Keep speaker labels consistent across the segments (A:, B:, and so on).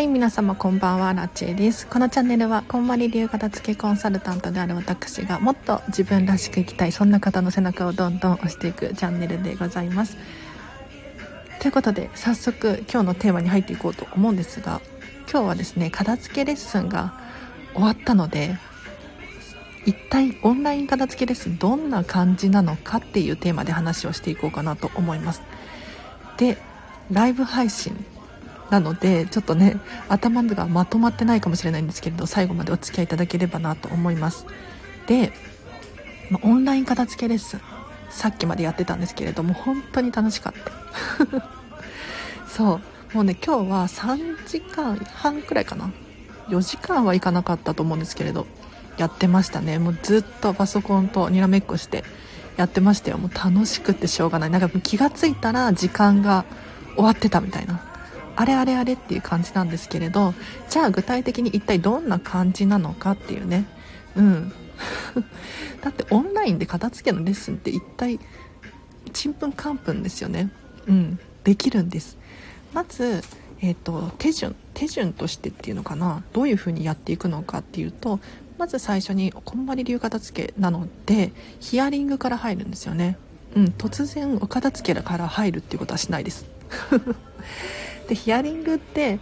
A: はい皆様こんばんはラチェです。このチャンネルはこんまり流片付けコンサルタントである私がもっと自分らしく生きたいそんな方の背中をどんどん押していくチャンネルでございます。ということで早速今日のテーマに入っていこうと思うんですが今日はですね片付けレッスンが終わったので一体オンライン片付けレッスンどんな感じなのかっていうテーマで話をしていこうかなと思います。でライブ配信なのでちょっとね頭がまとまってないかもしれないんですけれど最後までお付き合いいただければなと思います。で、オンライン片付けレッスンさっきまでやってたんですけれども本当に楽しかった。そう。もうね今日は3時間半くらいかな。4時間はいかなかったと思うんですけれどやってましたね。もうずっとパソコンとにらめっこしてやってましたよ。もう楽しくてしょうがない。なんか気がついたら時間が終わってたみたいな。あれあれあれっていう感じなんですけれどじゃあ具体的に一体どんな感じなのかっていうね。うん。だってオンラインで片付けのレッスンって一体ちんぷんかんぷんですよね。うん。できるんです。まず、えーと、手順。手順としてっていうのかな。どういう風にやっていくのかっていうとまず最初にこんまり流片付けなのでヒアリングから入るんですよね。うん。突然お片付けから入るっていうことはしないです。でヒアリングって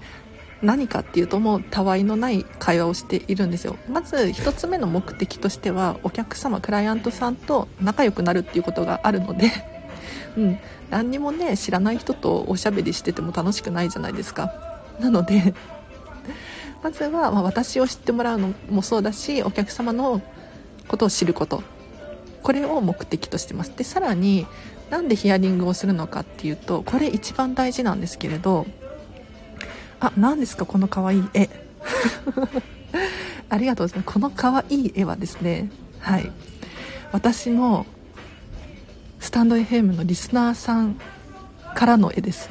A: 何かっていうともうたわいのない会話をしているんですよ。まず1つ目の目的としてはお客様クライアントさんと仲良くなるっていうことがあるので うん。何にもね知らない人とおしゃべりしてても楽しくないじゃないですか。なので まずは、ま私を知ってもらうのもそうだしお客様のことを知ること。これを目的としてます。でさらになんでヒアリングをするのかっていうとこれ一番大事なんですけれどあ何ですかこのかわいい絵。ありがとうございます。このかわいい絵はですねはい。私のスタンド FM のリスナーさんからの絵です。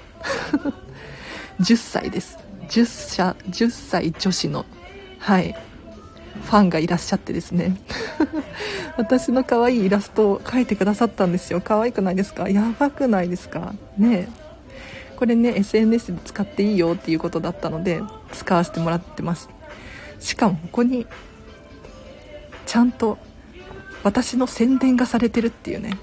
A: 10歳です。10, 社10歳女子のはい。ファンがいらっしゃってですね。私の可愛いイラストを描いてくださったんですよ。可愛くないですか？やばくないですか？ねえ。これね SNS で使っていいよっていうことだったので使わせてもらってます。しかもここにちゃんと私の宣伝がされてるっていうね。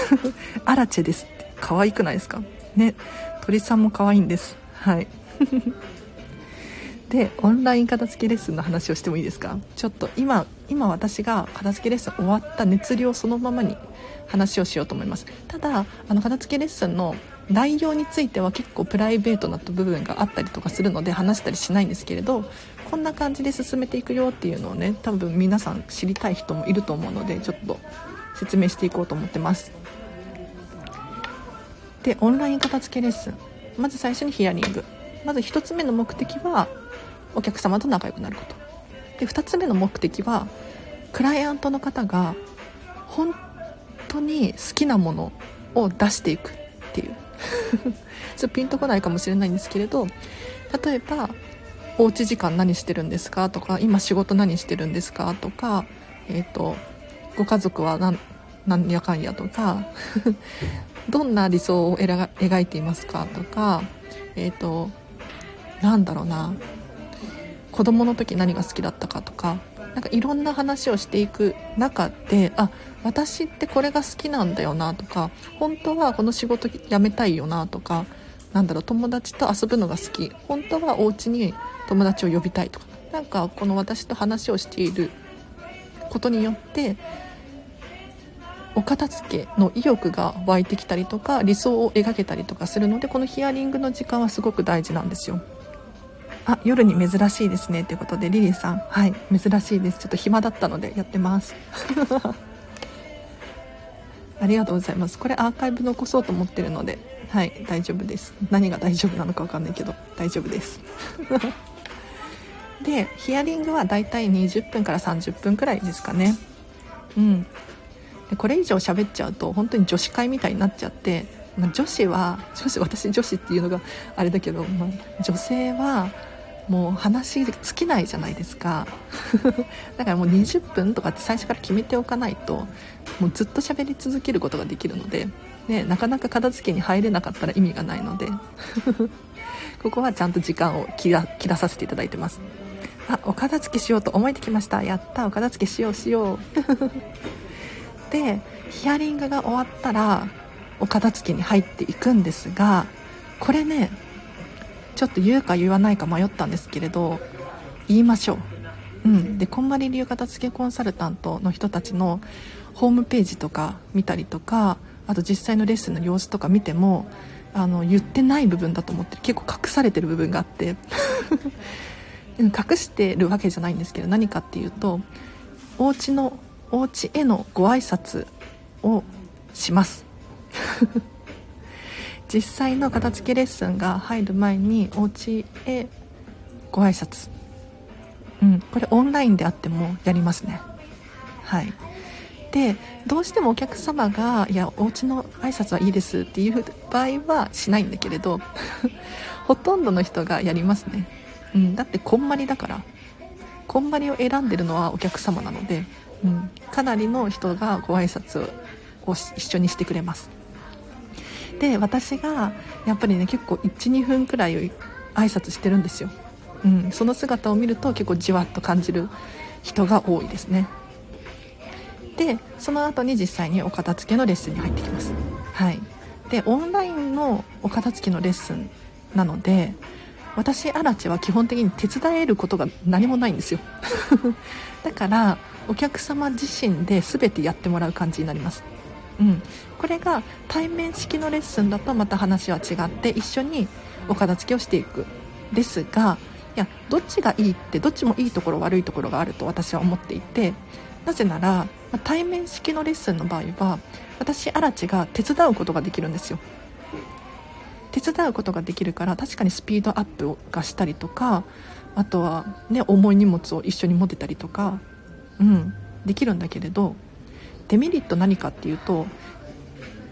A: アラチェですって。可愛くないですか？ね。鳥さんも可愛いんです。はい。でオンライン片付けレッスンの話をしてもいいですか？ちょっと今今私が片付けレッスン終わった熱量そのままに話をしようと思います。ただあの片付けレッスンの内容については結構プライベートな部分があったりとかするので話したりしないんですけれどこんな感じで進めていくよっていうのをね多分皆さん知りたい人もいると思うのでちょっと説明していこうと思ってます。でオンライン片付けレッスン。まず最初にヒアリング。まず1つ目の目的はお客様と仲良くなること。で2つ目の目的はクライアントの方が本当に好きなものを出していくっていう。ちょっとピンとこないかもしれないんですけれど例えば「おうち時間何してるんですか?」とか「今仕事何してるんですか?」とか「えーと、ご家族は何何やかんや」とか どんな理想を描いていますか?」とかえっ、ー、となんだろうな子供の時何が好きだったか？とかなんかいろんな話をしていく中であ私ってこれが好きなんだよなとか本当はこの仕事辞めたいよなとかなんだろう友達と遊ぶのが好き本当はお家に友達を呼びたいとかなんかこの私と話をしていることによってお片付けの意欲が湧いてきたりとか理想を描けたりとかするのでこのヒアリングの時間はすごく大事なんですよ。あ夜に珍しいですね。ということでリリーさん。はい珍しいです。ちょっと暇だったのでやってます。ありがとうございます。これアーカイブ残そうと思ってるのではい大丈夫です。何が大丈夫なのか分かんないけど大丈夫です。でヒアリングはだいたい20分から30分くらいですかね。うん。でこれ以上喋っちゃうと本当に女子会みたいになっちゃってま、女子は女子私女子っていうのがあれだけど、まあ、女性はもう話尽きないじゃないですか。だからもう20分とかって最初から決めておかないともうずっと喋り続けることができるので、ね、なかなか片付けに入れなかったら意味がないので ここはちゃんと時間を切ら切らさせていただいてます。あお片付けしようと思えてきました。やった。お片付けしようしよう。でヒアリングが終わったらお片付けに入っていくんですがこれねちょっと言うか言わないか迷ったんですけれど言いましょう。うん、でこんまり流片付けコンサルタントの人たちのホームページとか見たりとかあと実際のレッスンの様子とか見てもあの言ってない部分だと思って結構隠されてる部分があって。隠してるわけじゃないんですけど何かっていうとお家のお家へのご挨拶をします。実際の片付けレッスンが入る前にお家へご挨拶。うんこれオンラインであってもやりますね。はい。でどうしてもお客様が「いやお家の挨拶はいいです」っていう場合はしないんだけれど ほとんどの人がやりますね、うん、だってこんまりだから。こんまりを選んでるのはお客様なので、うん、かなりの人がご挨拶を一緒にしてくれます。で私がやっぱりね結構12分くらい挨拶してるんですよ。うん、その姿を見ると結構じわっと感じる人が多いですね。でその後に実際にお片付けのレッスンに入ってきます。はい。でオンラインのお片付けのレッスンなので私アラチは基本的に手伝えることが何もないんですよ。だからお客様自身で全てやってもらう感じになります。うん、これが対面式のレッスンだとまた話は違って一緒にお片付けをしていく。ですがいやどっちがいいってどっちもいいところ悪いところがあると私は思っていてなぜなら対面式のレッスンの場合は私アラチが手伝うことができるんですよ。手伝うことができるから確かにスピードアップがしたりとかあとはね重い荷物を一緒に持てたりとかうんできるんだけれどデメリット何かっていうと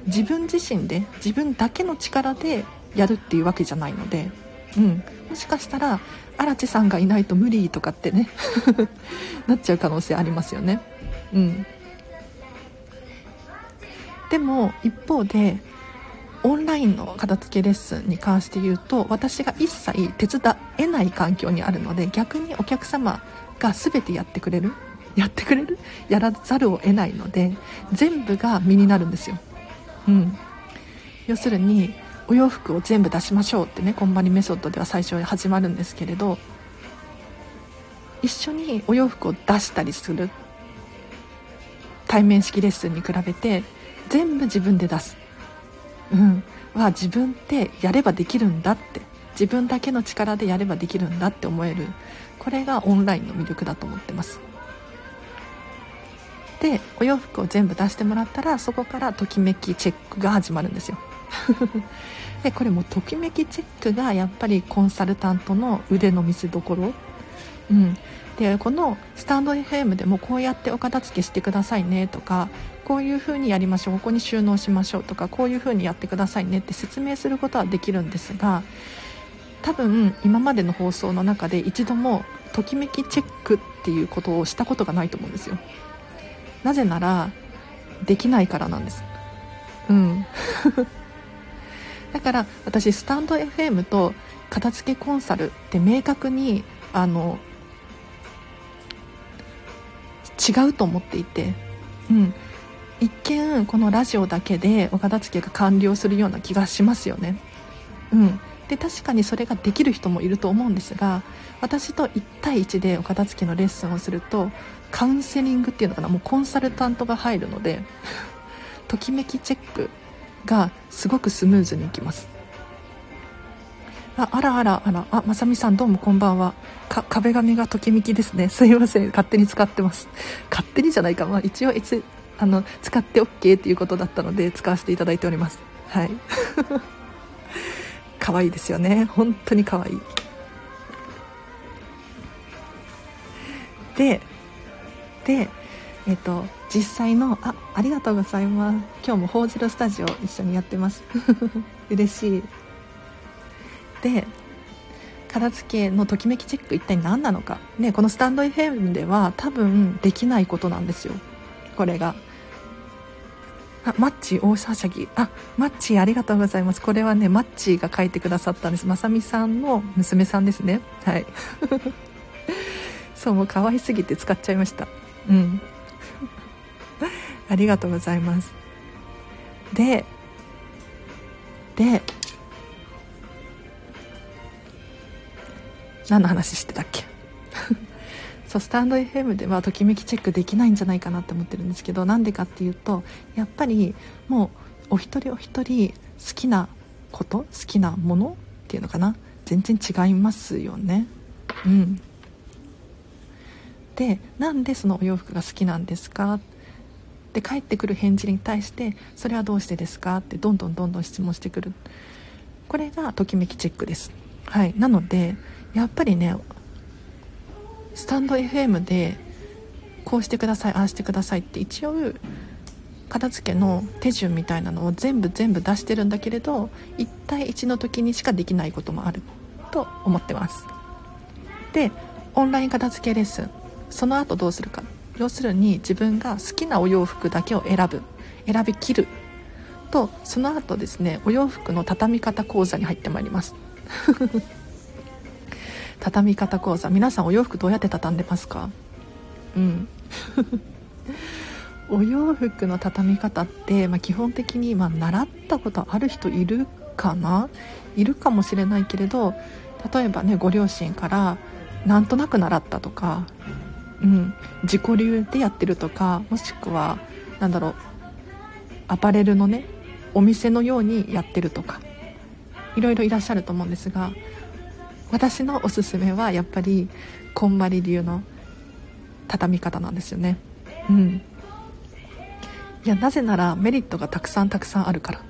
A: 自分自身で自分だけの力でやるっていうわけじゃないので、うん、もしかしたら荒地さんがいないと無理とかってね なっちゃう可能性ありますよね。うん。でも一方でオンラインの片付けレッスンに関して言うと私が一切手伝えない環境にあるので逆にお客様が全てやってくれるやってくれるやらざるを得ないので全部が身になるんですよ。うん。要するにお洋服を全部出しましょうってねこんばりメソッドでは最初始まるんですけれど一緒にお洋服を出したりする対面式レッスンに比べて全部自分で出す。うん。は自分ってやればできるんだって。自分だけの力でやればできるんだって思える。これがオンラインの魅力だと思ってます。でお洋服を全部出してもらったらそこからときめきチェックが始まるんですよ。でこれもときめきチェックがやっぱりコンサルタントの腕の見せ所。うん。でこのスタンド FM でもこうやってお片付けしてくださいねとかこういう風にやりましょうここに収納しましょうとかこういう風にやってくださいねって説明することはできるんですが多分今までの放送の中で一度もときめきチェックっていうことをしたことがないと思うんですよ。なぜならできないからなんです。うん。だから私スタンド FM と片付けコンサルって明確にあの違うと思っていて、うん、一見このラジオだけでお片付けが完了するような気がしますよね。うん、で確かにそれができる人もいると思うんですが私と1対1でお片付けのレッスンをするとカウンセリングっていうのかなもうコンサルタントが入るので ときめきチェックがすごくスムーズにいきます。ああらあらあらあまさみさんどうもこんばんは。か壁紙がときめきですね。すいません。勝手に使ってます。勝手にじゃないか、まあ、一応一あの使って OK っていうことだったので使わせていただいております。はい。可愛いですよね。本当に可愛い。ででえっ、と実際のあありがとうございます。今日もホウジロスタジオ一緒にやってます。嬉しい。で片付けのときめきチェック一体何なのか。ねこのスタンド FM では多分できないことなんですよ。これが。あマッチ大はしゃぎ。あマッチありがとうございます。これはねマッチが書いてくださったんです。まさみさんの娘さんですね。はい。そうもう可愛すぎて使っちゃいました。うん。ありがとうございます。でで何の話してたっけ？そうスタンド FM ではときめきチェックできないんじゃないかなって思ってるんですけどなんでかっていうとやっぱりもうお一人お一人好きなこと好きなものっていうのかな？全然違いますよね。うん。でなんでそのお洋服が好きなんですか？で返ってくる返事に対してそれはどうしてですか？ってどんどんどんどん質問してくる。これがときめきチェックです。はい。なのでやっぱりねスタンド FM でこうしてくださいああしてくださいって一応片付けの手順みたいなのを全部全部出してるんだけれど1対1の時にしかできないこともあると思ってます。でオンライン片付けレッスンその後どうするか。要するに自分が好きなお洋服だけを選ぶ。選びきる。とその後ですねお洋服の畳み方講座に入ってまいります。畳み方講座。皆さんお洋服どうやって畳んでますか？うん。お洋服の畳み方って、まあ、基本的に、まあ、習ったことある人いるかな？いるかもしれないけれど例えばねご両親からなんとなく習ったとか、うん、自己流でやってるとかもしくは何だろうアパレルのねお店のようにやってるとかいろいろいらっしゃると思うんですが私のおすすめはやっぱりこんまり流の畳み方なんですよね。うん。いやなぜならメリットがたくさんたくさんあるから。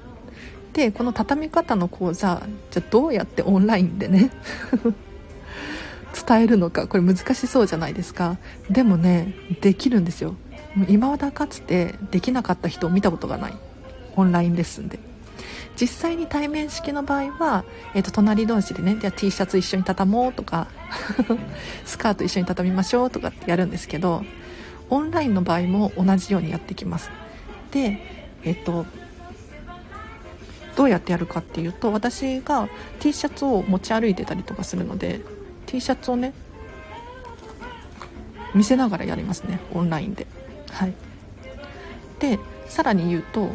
A: でこの畳み方の講座じゃあどうやってオンラインでね 伝えるのかこれ難しそうじゃないですか。でもねできるんですよ。今まだかつてできなかった人を見たことがない。オンラインレッスンで。実際に対面式の場合は、えー、と隣同士でねじゃあ T シャツ一緒に畳もうとか スカート一緒に畳みましょうとかってやるんですけどオンラインの場合も同じようにやってきます。でえっ、ー、とどうやってやるかっていうと私が T シャツを持ち歩いてたりとかするので T シャツをね見せながらやりますねオンラインで。はい。でさらに言うと,、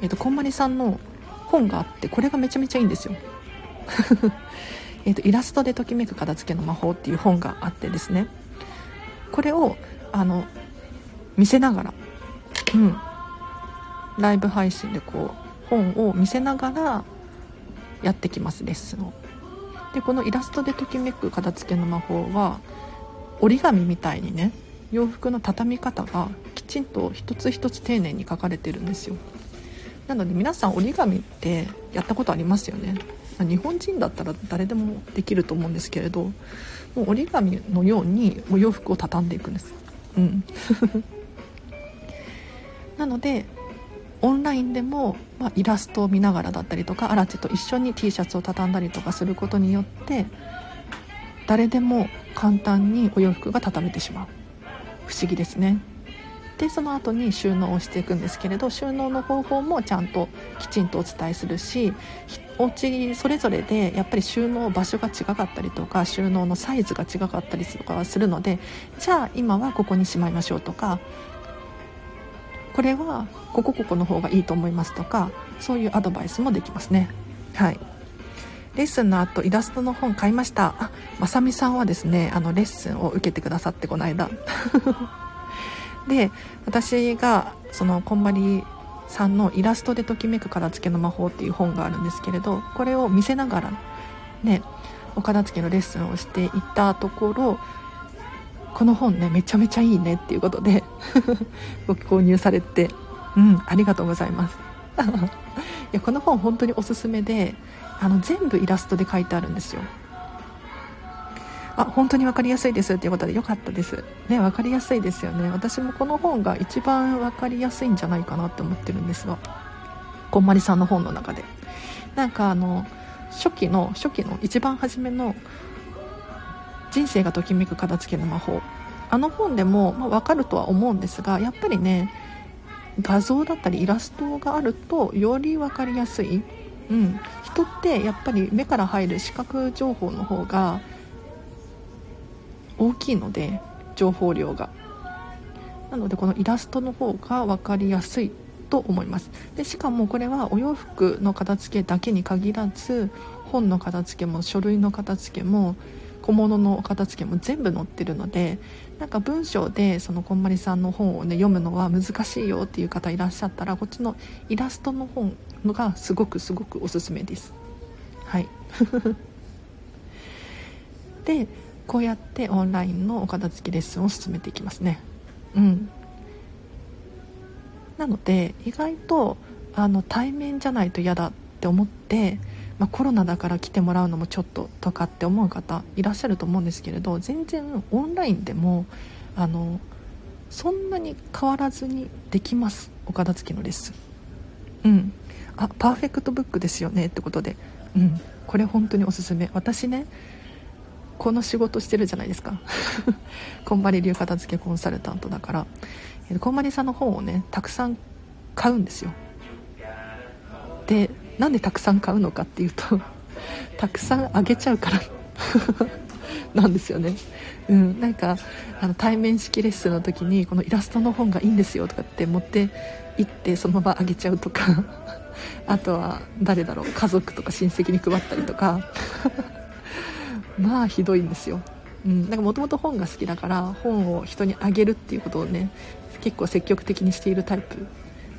A: えーとこんまりさんの本があってこれがめちゃめちゃいいんですよ。えとイラストでときめく片付けの魔法っていう本があってですね。これをあの見せながらうん。ライブ配信でこう本を見せながらやってきますレッスンを。でこのイラストでときめく片付けの魔法は折り紙みたいにね洋服の畳み方がきちんと一つ一つ丁寧に書かれてるんですよ。なので皆さん折り紙ってやったことありますよね。日本人だったら誰でもできると思うんですけれどもう折り紙のようにお洋服を畳んでいくんです。うん。なのでオンラインでも、まあ、イラストを見ながらだったりとかアラチと一緒に T シャツを畳んだりとかすることによって誰でも簡単にお洋服が畳めてしまう。不思議ですね。でその後に収納をしていくんですけれど収納の方法もちゃんときちんとお伝えするしお家それぞれでやっぱり収納場所が違かったりとか収納のサイズが違かったりとかするのでじゃあ今はここにしまいましょうとかこれはここここの方がいいと思いますとかそういうアドバイスもできますね。はい。レッスンの後イラストの本買いました。あまさみさんはですねあのレッスンを受けてくださってこの間。で私がそのこんまりさんの「イラストでときめく片付けの魔法」っていう本があるんですけれどこれを見せながらねお片付けのレッスンをしていったところこの本ねめちゃめちゃいいねっていうことで ご購入されてうんありがとうございます。いやこの本本当におすすめであの全部イラストで書いてあるんですよ。あ本当に分かりやすいですっていうことでよかったです。ね分かりやすいですよね。私もこの本が一番分かりやすいんじゃないかなって思ってるんですが。こんまりさんの本の中で。なんかあの初期の初期の一番初めの人生がときめく片付けの魔法。あの本でも、まあ、分かるとは思うんですがやっぱりね画像だったりイラストがあるとより分かりやすい、うん、人ってやっぱり目から入る視覚情報の方が大きいので情報量が。なのでこのイラストの方が分かりやすいと思います。でしかもこれはお洋服の片付けだけに限らず本の片付けも書類の片付けも小物の片付けも全部載ってるのでなんか文章でそのこんまりさんの本をね読むのは難しいよっていう方いらっしゃったらこっちのイラストの本がすごくすごくおすすめです。はい。でこうやってオンラインのお片付きレッスンを進めていきますね。うん。なので意外とあの対面じゃないと嫌だって思って、まあ、コロナだから来てもらうのもちょっととかって思う方いらっしゃると思うんですけれど全然オンラインでもあのそんなに変わらずにできますお片付けのレッスン。うん。あパーフェクトブックですよねってことで。うん。これ本当におすすめ。私ねこの仕事してるじゃないですか。こんまり流片付けコンサルタントだから。こんまりさんの本をねたくさん買うんですよ。でなんでたくさん買うのかっていうと たくさんあげちゃうから。なんですよね、うん、なんかあの対面式レッスンの時にこのイラストの本がいいんですよとかって持って行ってそのままあげちゃうとか。あとは誰だろう。家族とか親戚に配ったりとか。まあひどいんですよ。うん、なんかもともと本が好きだから本を人にあげるっていうことをね結構積極的にしているタイプ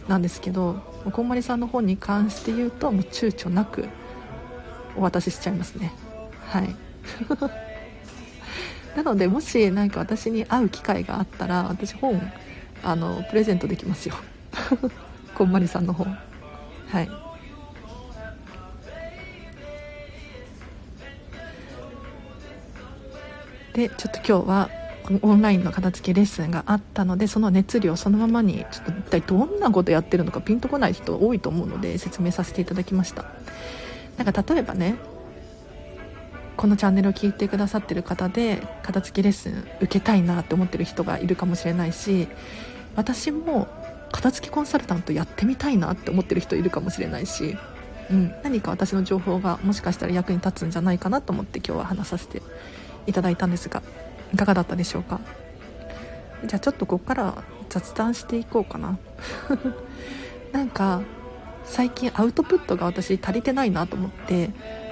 A: なんですけどこんまりさんの本に関して言うともう躊躇なくお渡ししちゃいますね。はい。なのでもし何か私に会う機会があったら私本あのプレゼントできますよ。こんまりさんの本。はい。でちょっと今日はオンラインの片付けレッスンがあったのでその熱量そのままにちょっと一体どんなことやってるのかピンとこない人多いと思うので説明させていただきました。なんか例えばねこのチャンネルを聞いてくださってる方で片付けレッスン受けたいなって思ってる人がいるかもしれないし私も片付けコンサルタントやってみたいなって思ってる人いるかもしれないし、うん、何か私の情報がもしかしたら役に立つんじゃないかなと思って今日は話させていただいたんですがいかがだったでしょうか？じゃあちょっとここから雑談していこうかな。なんか最近アウトプットが私足りてないなと思って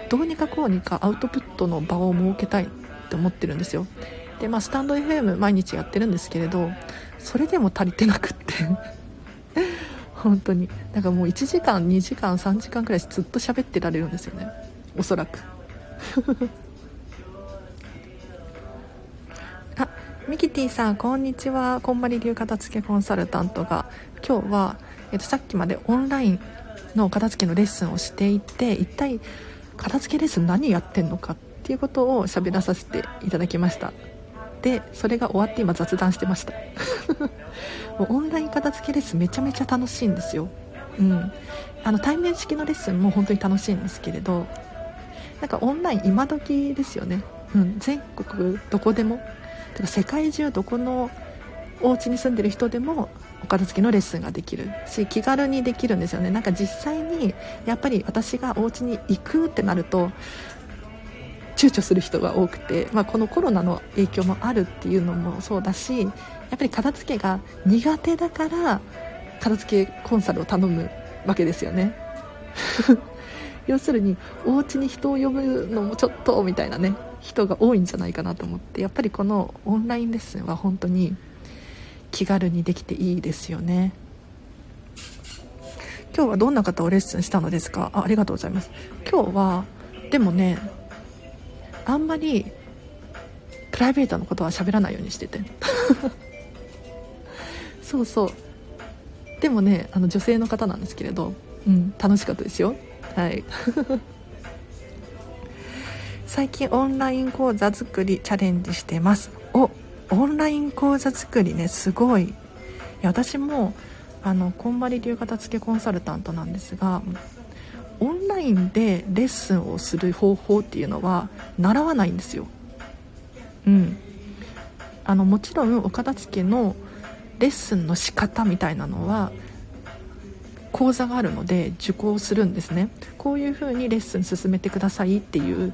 A: どうにかこうにかアウトプットの場を設けたいって思ってるんですよ。でまあスタンド FM 毎日やってるんですけれどそれでも足りてなくって。本当に。なんかもう1時間2時間3時間くらいずっと喋ってられるんですよね。おそらく。ミキティさんこんにちは。こんまり流片付けコンサルタントが。今日は、えっと、さっきまでオンラインの片付けのレッスンをしていて一体片付けレッスン何やってんのかっていうことを喋らさせていただきました。でそれが終わって今雑談してました。もうオンライン片付けレッスンめちゃめちゃ楽しいんですよ。うん。あの対面式のレッスンも本当に楽しいんですけれどなんかオンライン今時ですよね、うん、全国どこでもだか世界中どこのお家に住んでる人でもお片付けのレッスンができるし気軽にできるんですよね。なんか実際にやっぱり私がお家に行くってなると躊躇する人が多くて、まあ、このコロナの影響もあるっていうのもそうだしやっぱり片付けが苦手だから片付けコンサルを頼むわけですよね。要するにお家に人を呼ぶのもちょっとみたいなね。人が多いんじゃないかなと思ってやっぱりこのオンラインレッスンは本当に気軽にできていいですよね。今日はどんな方をレッスンしたのですか？あありがとうございます。今日はでもねあんまりプライベートのことは喋らないようにしてて。そうそう。でもねあの女性の方なんですけれど、うん、楽しかったですよ。はい。最近オンライン講座作りチャレンジしてます。おオンライン講座作りねすごい。いや私もあのこんまり流片付けコンサルタントなんですがオンラインでレッスンをする方法っていうのは習わないんですよ。うん。あのもちろんお片付けのレッスンの仕方みたいなのは講座があるので受講するんですね。こういうふうにレッスン進めてくださいっていう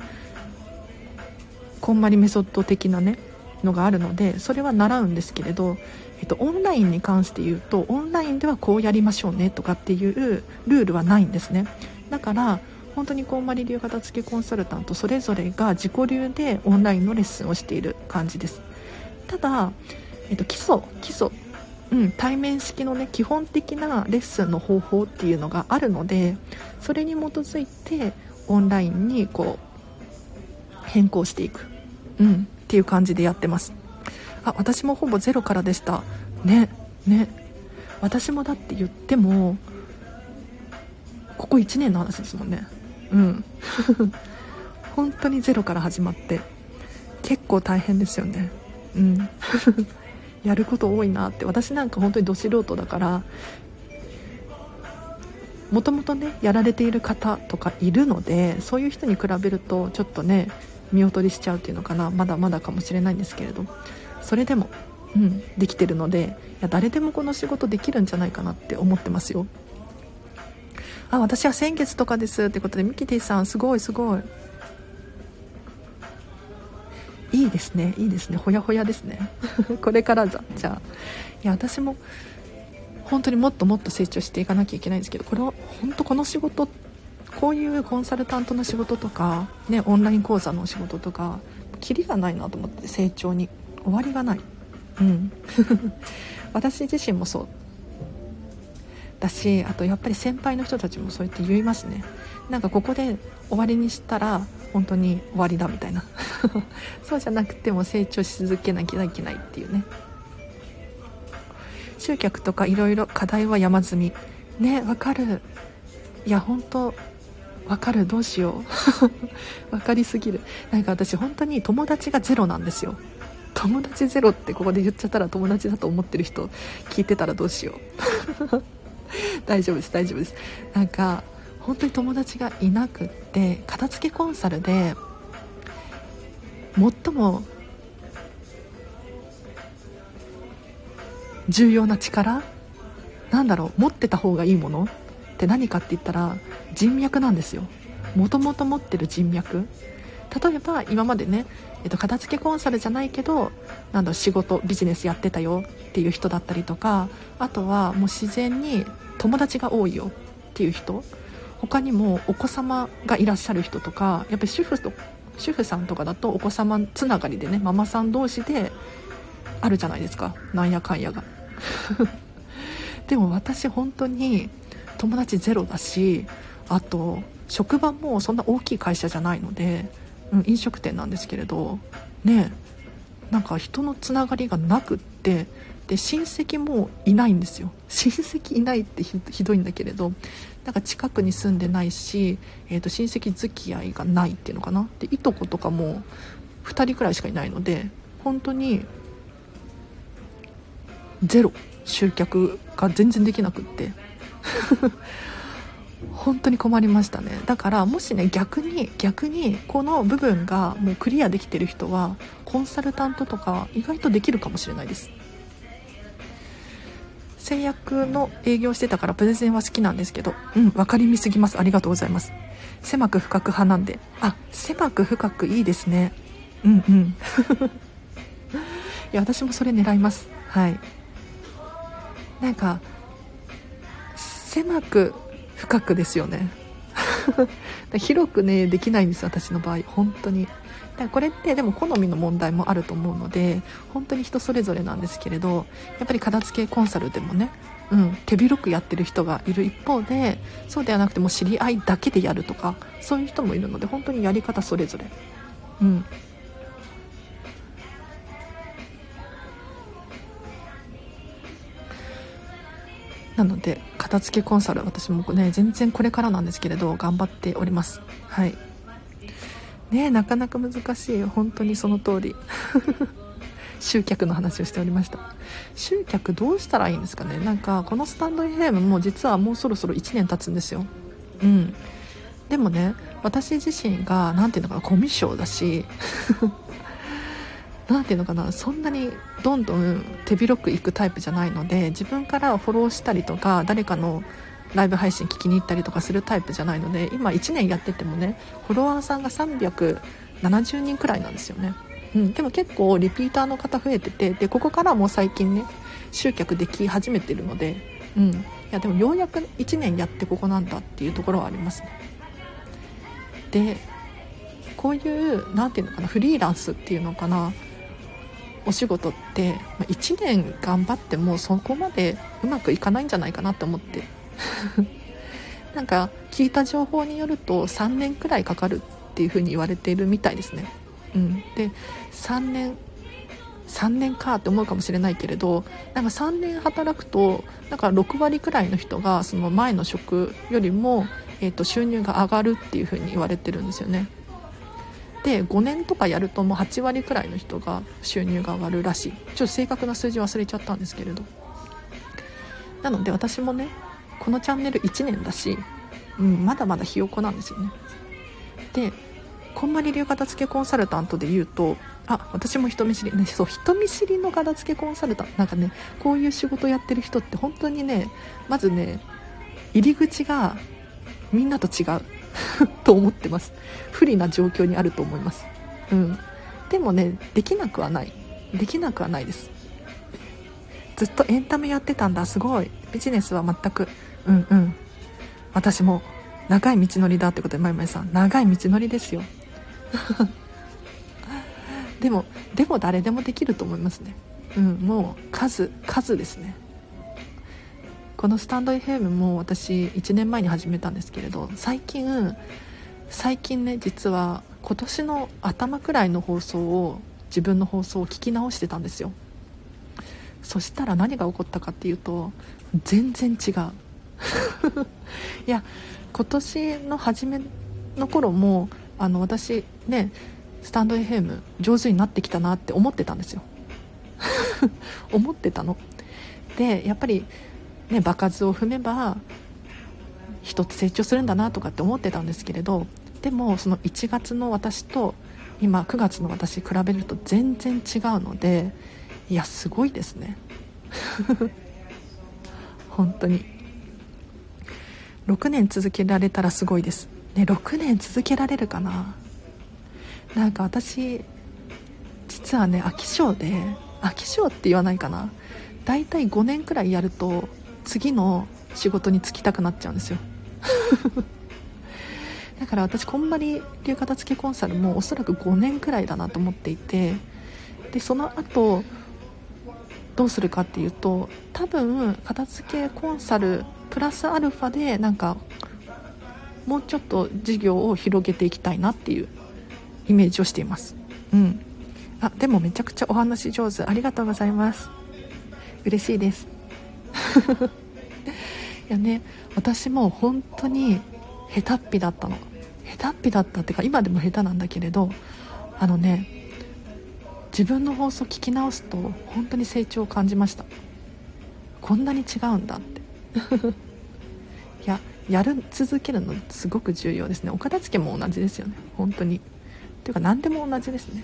A: こんまりメソッド的なねのがあるのでそれは習うんですけれど、えっと、オンラインに関して言うとオンラインではこうやりましょうねとかっていうルールはないんですね。だから本当にこんまり流片付けコンサルタントそれぞれが自己流でオンラインのレッスンをしている感じです。ただ、えっと、基礎基礎うん、対面式のね基本的なレッスンの方法っていうのがあるのでそれに基づいてオンラインにこう変更していく、うん、っていう感じでやってます。あ私もほぼゼロからでした。ねね。私もだって言ってもここ1年の話ですもんね。うん。本当にゼロから始まって結構大変ですよね。うん。やること多いなって。私なんか本当にど素人だからもともとねやられている方とかいるのでそういう人に比べるとちょっとね見劣りしちゃうっていうのかな。まだまだかもしれないんですけれど。それでも、うん、できてるのでいや誰でもこの仕事できるんじゃないかなって思ってますよ。あ私は先月とかですってことでミキティさんすごいすごい。いいですね。いいですね。ほやほやですね。これからじゃじゃあ。いや私も本当にもっともっと成長していかなきゃいけないんですけどこれは本当この仕事ってこういうコンサルタントの仕事とか、ね、オンライン講座の仕事とかキリがないなと思って成長に終わりがない。うん。私自身もそう。だしあとやっぱり先輩の人たちもそうやって言いますね。なんかここで終わりにしたら本当に終わりだみたいな。そうじゃなくても成長し続けなきゃいけないっていうね。集客とかいろいろ課題は山積み。ねわかる。いや本当わかる？どうしよう。分かりすぎる。なんか私本当に友達がゼロなんですよ。友達ゼロってここで言っちゃったら友達だと思ってる人聞いてたらどうしよう。大丈夫です大丈夫です。なんか本当に友達がいなくって片付けコンサルで最も重要な力？なんだろう？持ってた方がいいもの？って何かって言ったら人脈なんですよ。もともと持ってる人脈。例えば今までね、えっと、片付けコンサルじゃないけどなんだ仕事ビジネスやってたよっていう人だったりとかあとはもう自然に友達が多いよっていう人。他にもお子様がいらっしゃる人とかやっぱり主婦と主婦さんとかだとお子様つながりでねママさん同士であるじゃないですか。なんやかんやが。でも私本当に友達ゼロだしあと職場もそんな大きい会社じゃないので、うん、飲食店なんですけれどねなんか人のつながりがなくってで親戚もいないんですよ。親戚いないってひどいんだけれどなんか近くに住んでないし、えー、と親戚付き合いがないっていうのかな。でいとことかも2人くらいしかいないので本当にゼロ。集客が全然できなくって。本当に困りましたね。だからもしね逆に逆にこの部分がもうクリアできてる人はコンサルタントとか意外とできるかもしれないです。製薬の営業してたからプレゼンは好きなんですけどうん分かりみすぎます。ありがとうございます。狭く深く派なんで。あ狭く深くいいですね。うんうん。いや私もそれ狙います。はい。なんか狭く深くですよね。広くねできないんです私の場合。本当に。だからこれってでも好みの問題もあると思うので本当に人それぞれなんですけれどやっぱり片付けコンサルでもね、うん、手広くやってる人がいる一方でそうではなくても知り合いだけでやるとかそういう人もいるので本当にやり方それぞれ。うん。なので片付けコンサル私もね全然これからなんですけれど頑張っております。はい。ねなかなか難しい。本当にその通り。集客の話をしておりました。集客どうしたらいいんですかね？なんかこのスタンド FM も実はもうそろそろ1年経つんですよ。うん。でもね私自身が何ていうのかなコミュ障だし 何ていうのかなそんなにどんどん手広くいくタイプじゃないので自分からフォローしたりとか誰かのライブ配信聞きに行ったりとかするタイプじゃないので今1年やっててもねフォロワーさんが370人くらいなんですよね、うん、でも結構リピーターの方増えててでここからもう最近ね集客でき始めてるので、うん、いやでもようやく1年やってここなんだっていうところはありますね。でこういう何て言うのかなフリーランスっていうのかなお仕事って1年頑張ってもそこまでうまくいかないんじゃないかなって思って。なんか聞いた情報によると3年くらいかかるっていうふうに言われているみたいですね、うん、で3年3年かって思うかもしれないけれどなんか3年働くとなんか6割くらいの人がその前の職よりも、えー、と収入が上がるっていうふうに言われてるんですよね。で5年とかやるともう8割くらいの人が収入が上がるらしい。ちょっと正確な数字忘れちゃったんですけれど。なので私もねこのチャンネル1年だし、うん、まだまだひよこなんですよね。でこんまり流片付けコンサルタントで言うとあ私も人見知りねそう人見知りの片付けコンサルタントなんかねこういう仕事やってる人って本当にねまずね入り口がみんなと違う。と思ってます。不利な状況にあると思います。うん。でもねできなくはない。できなくはないです。ずっとエンタメやってたんだ。すごい。ビジネスは全く。うんうん。私も長い道のりだってことでまいまいさん。長い道のりですよ。でもでも誰でもできると思いますね。うんもう数数ですね。このスタンド FM も私1年前に始めたんですけれど最近最近ね実は今年の頭くらいの放送を自分の放送を聞き直してたんですよ。そしたら何が起こったかっていうと全然違う。いや今年の初めの頃もあの私ねスタンド FM 上手になってきたなって思ってたんですよ。思ってたの。でやっぱりね、場数を踏めば人って成長するんだなとかって思ってたんですけれどでもその1月の私と今9月の私比べると全然違うのでいやすごいですね。本当に。6年続けられたらすごいです。ね6年続けられるかな。なんか私実はね飽き性で飽き性って言わないかな。大体5年くらいやると次の仕事に就きたくなっちゃうんですよ。だから私こんまり流片付けコンサルもおそらく5年くらいだなと思っていてでその後どうするかっていうと多分片付けコンサルプラスアルファでなんかもうちょっと事業を広げていきたいなっていうイメージをしています。うん。あでもめちゃくちゃお話上手。ありがとうございます。嬉しいです。やね私も本当に下手っぴだったの。下手っぴだったっていうか今でも下手なんだけれどあのね自分の放送聞き直すと本当に成長を感じました。こんなに違うんだって。いややる続けるのすごく重要ですね。お片付けも同じですよね。本当に。っていうか何でも同じですね。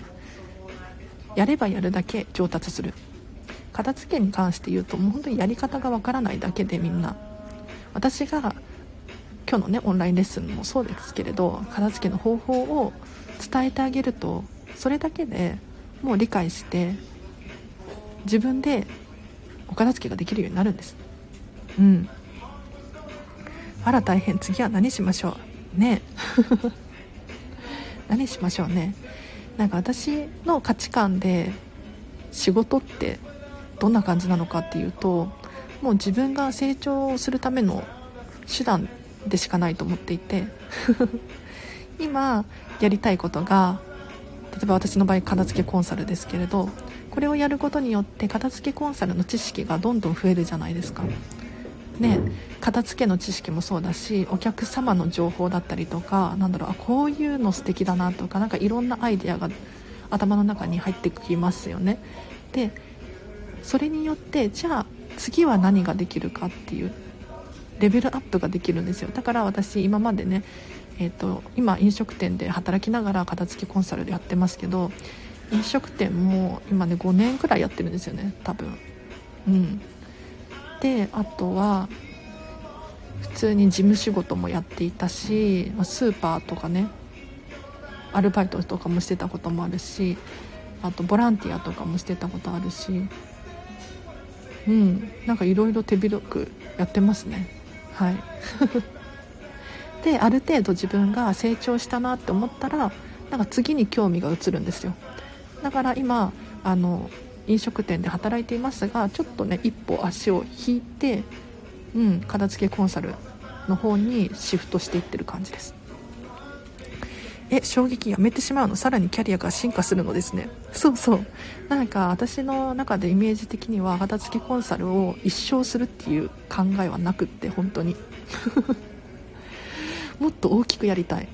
A: やればやるだけ上達する。片付けに関して言うともう本当にやり方がわからないだけでみんな。私が今日のねオンラインレッスンもそうですけれど片付けの方法を伝えてあげるとそれだけでもう理解して自分でお片付けができるようになるんです。うん。あら大変。次は何しましょう。ね。何しましょうね。なんか私の価値観で仕事ってどんな感じなのかっていうともう自分が成長するための手段でしかないと思っていて 今やりたいことが例えば私の場合片付けコンサルですけれどこれをやることによって片付けコンサルの知識がどんどん増えるじゃないですか。ね、片付けの知識もそうだしお客様の情報だったりとかなんだろうあこういうの素敵だなとか何かいろんなアイデアが頭の中に入ってきますよねでそれによってじゃあ次は何ができるかっていうレベルアップができるんですよ。だから私今までねえーと、今飲食店で働きながら片付けコンサルでやってますけど飲食店も今ね5年くらいやってるんですよね多分。うん。であとは普通に事務仕事もやっていたしスーパーとかねアルバイトとかもしてたこともあるしあとボランティアとかもしてたことあるしうん。なんかいろいろ手広くやってますね。はい。である程度自分が成長したなって思ったらなんか次に興味が移るんですよ。だから今あの飲食店で働いていますがちょっとね一歩足を引いて、うん、片付けコンサルの方にシフトしていってる感じですえ衝撃やめてしまうの？さらにキャリアが進化するのですね。そうそう。なんか私の中でイメージ的には片付けコンサルを一生するっていう考えはなくって本当に。もっと大きくやりたい、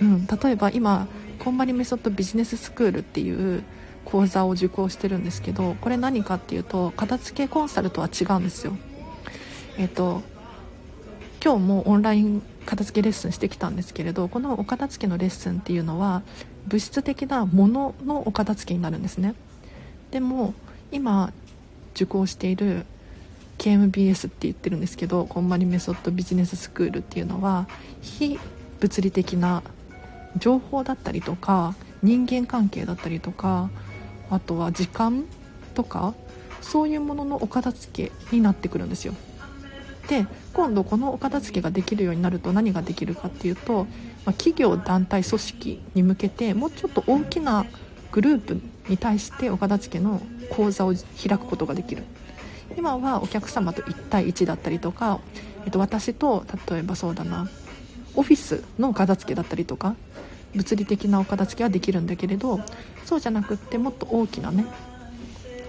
A: うん、例えば今こんまりメソッドビジネススクールっていう講座を受講してるんですけどこれ何かっていうと片付けコンサルとは違うんですよ。えっ、と今日もオンライン片付けレッスンしてきたんですけれどこのお片付けのレッスンっていうのは物質的なもののお片付けになるんですね。でも今受講している KMBS って言ってるんですけどこんまりメソッドビジネススクールっていうのは非物理的な情報だったりとか人間関係だったりとかあとは時間とかそういうもののお片付けになってくるんですよ。で今度このお片付けができるようになると何ができるかっていうと、まあ、企業団体組織に向けてもうちょっと大きなグループに対してお片付けの講座を開くことができる。今はお客様と1対1だったりとか、えっと、私と例えばそうだなオフィスのお片付けだったりとか物理的なお片付けはできるんだけれどそうじゃなくってもっと大きなね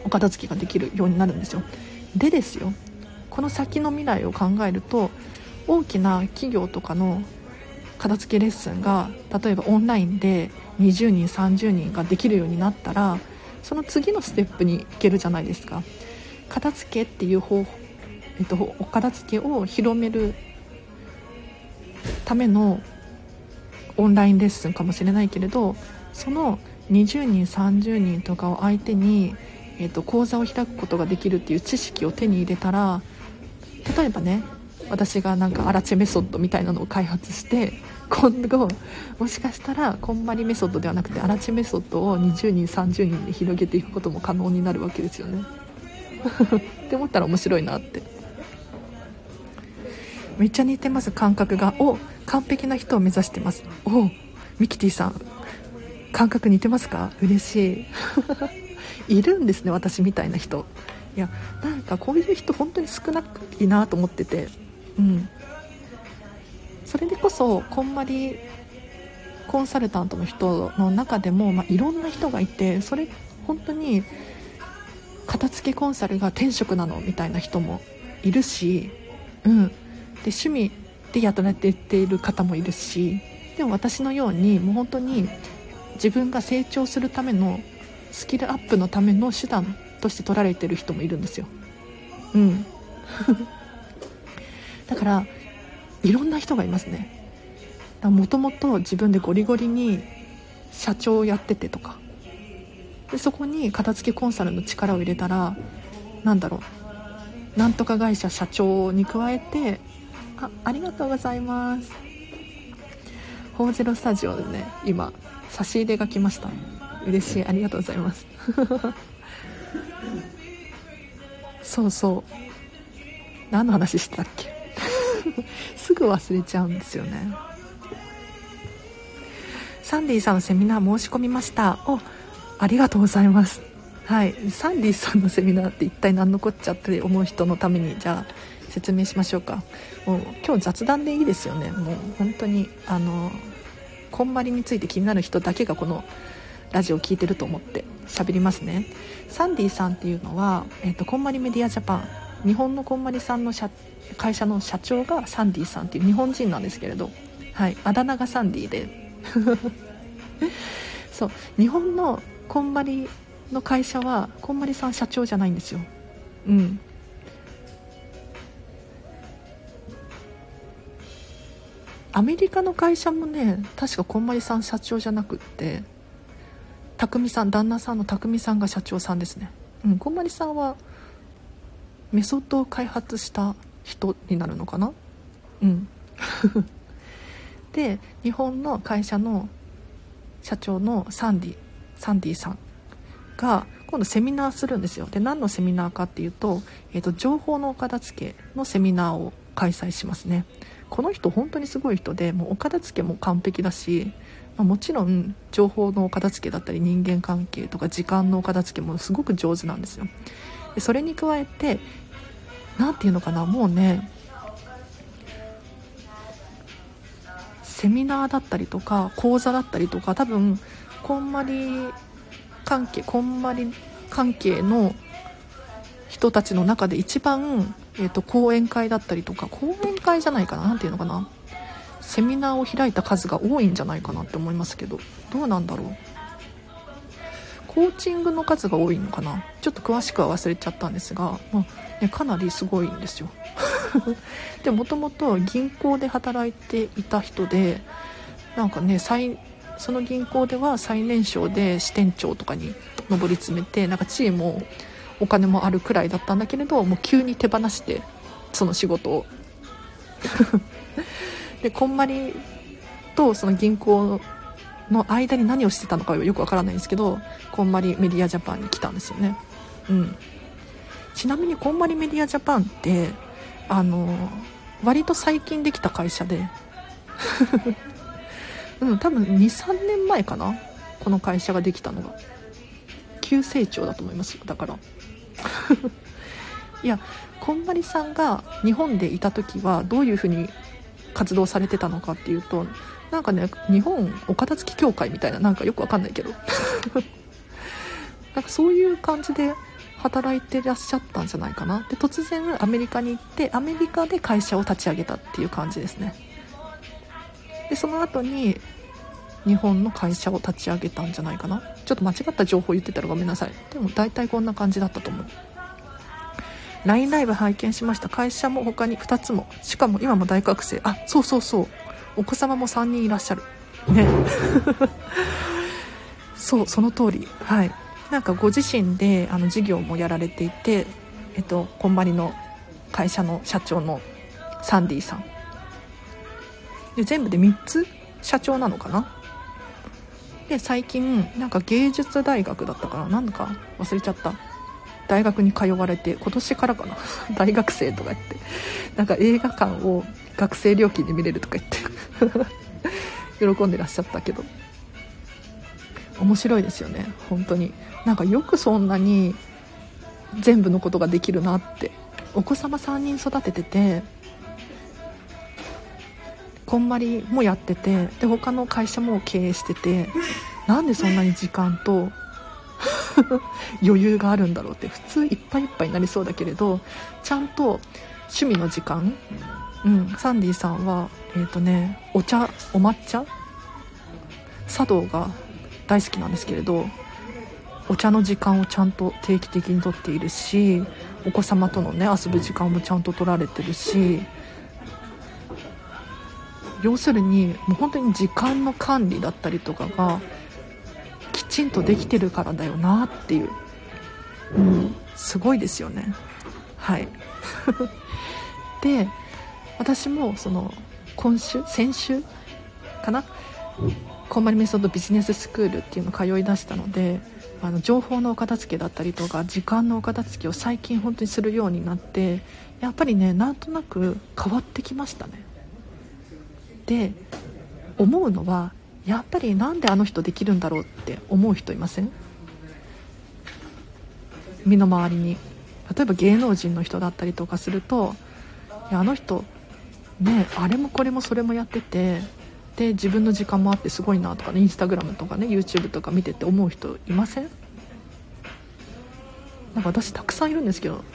A: お片付けができるようになるんですよ。でですよこの先の未来を考えると大きな企業とかの片付けレッスンが例えばオンラインで20人30人ができるようになったらその次のステップに行けるじゃないですか。片付けっていう方法、えっと、お片付けを広めるためのオンラインレッスンかもしれないけれどその20人30人とかを相手に、えーと、講座を開くことができるっていう知識を手に入れたら例えばね私がなんかアラチェメソッドみたいなのを開発して今後もしかしたらこんまりメソッドではなくてアラチェメソッドを20人30人で広げていくことも可能になるわけですよね。って思ったら面白いなって。めっちゃ似てます感覚が。お完璧な人を目指してます。おミキティさん感覚似てますか？嬉しい。いるんですね私みたいな人。いやなんかこういう人本当に少ないなと思ってて。うん。それでこそこんまりコンサルタントの人の中でも、まあ、いろんな人がいてそれ本当に片付けコンサルが天職なのみたいな人もいるし、うん、で趣味で雇われている方もいるしでも私のようにもう本当に自分が成長するためのスキルアップのための手段として取られてる人もいるんですよ。うん。だからいろんな人がいますね。もともと自分でゴリゴリに社長をやっててとか。でそこに片付けコンサルの力を入れたら何だろう。なんとか会社社長に加えてあありがとうございます。ホーゼロスタジオでね今差し入れが来ました。嬉しい。ありがとうございます。そうそう。何の話してたっけ？すぐ忘れちゃうんですよね。サンディさんのセミナー申し込みました。おありがとうございます。はい。サンディさんのセミナーって一体何のこっちゃって思う人のためにじゃあ説明しましょうか。もう今日雑談でいいですよね。もう本当にあのこんまりについて気になる人だけがこのラジオを聴いてると思って。喋りますね。サンディさんっていうのは、えーと、こんまりメディアジャパン。日本のこんまりさんの社会社の社長がサンディさんっていう日本人なんですけれど、はい、あだ名がサンディで。そう。日本のこんまりの会社はこんまりさん社長じゃないんですよ。うん。アメリカの会社もね確かこんまりさん社長じゃなくって。匠さん旦那さんの匠さんが社長さんですね。うんこんまりさんはメソッドを開発した人になるのかな？うん。で日本の会社の社長のサンディサンディさんが今度セミナーするんですよ。で何のセミナーかっていうと,、えーと、情報のお片付けのセミナーを開催しますね。この人本当にすごい人でもうお片付けも完璧だし、まあ、もちろん情報のお片付けだったり人間関係とか時間のお片付けもすごく上手なんですよ。でそれに加えて何て言うのかなもうねセミナーだったりとか講座だったりとか多分こんまり関係こんまり関係の人たちの中で一番、えーと、講演会だったりとか講演会じゃないかな何ていうのかな。セミナーを開いた数が多いんじゃないかなって思いますけどどうなんだろう？コーチングの数が多いのかな？ちょっと詳しくは忘れちゃったんですが、まあね、かなりすごいんですよ。でもともと銀行で働いていた人でなんかね最その銀行では最年少で支店長とかに上り詰めてなんか地位もお金もあるくらいだったんだけれどもう急に手放してその仕事を。でこんまりとその銀行の間に何をしてたのかよくわからないんですけどこんまりメディアジャパンに来たんですよね。うん。ちなみにこんまりメディアジャパンってあの割と最近できた会社で うん多分23年前かなこの会社ができたのが。急成長だと思いますよだから。いやこんまりさんが日本でいた時はどういうふうに活動されてたのかっていうとなんかね日本お片付き協会みたいななんかよくわかんないけど。なんかそういう感じで働いてらっしゃったんじゃないかな。で突然アメリカに行ってアメリカで会社を立ち上げたっていう感じですね。でその後に日本の会社を立ち上げたんじゃないかな。ちょっと間違った情報言ってたらごめんなさい。でも大体こんな感じだったと思う。LINE ライブ拝見しました。会社も他に2つも。しかも今も大学生。あそうそうそう。お子様も3人いらっしゃる。ね。そうその通り。はい。なんかご自身であの事業もやられていて、えっと、こんまりの会社の社長のサンディさん。で全部で3つ社長なのかな？で最近なんか芸術大学だったかな？なんか忘れちゃった。大学に通われて今年からかな？大学生とか言って。なんか映画館を学生料金で見れるとか言って。喜んでらっしゃったけど。面白いですよね。本当に。なんかよくそんなに全部のことができるなって。お子様3人育てててこんまりもやっててで他の会社も経営しててなんでそんなに時間と 余裕があるんだろうって普通いっぱいいっぱいになりそうだけれどちゃんと趣味の時間うん。サンディさんはえっ、ー、とねお茶お抹茶？茶道が大好きなんですけれどお茶の時間をちゃんと定期的にとっているしお子様とのね遊ぶ時間もちゃんと取られてるし要するにもう本当に時間の管理だったりとかがきちんとできてるからだよなっていう、うん、すごいですよね。はい。で私もその今週先週かな？こんまりメソッドビジネススクールっていうのを通いだしたのであの情報のお片付けだったりとか時間のお片付けを最近本当にするようになってやっぱりねなんとなく変わってきましたね。で思うのはやっぱりなんであの人できるんだろうって思う人いません？身の回りに。例えば芸能人の人だったりとかするといやあの人ねあれもこれもそれもやっててで自分の時間もあってすごいなとかねインスタグラムとかね YouTube とか見てて思う人いません？なんか私たくさんいるんですけど。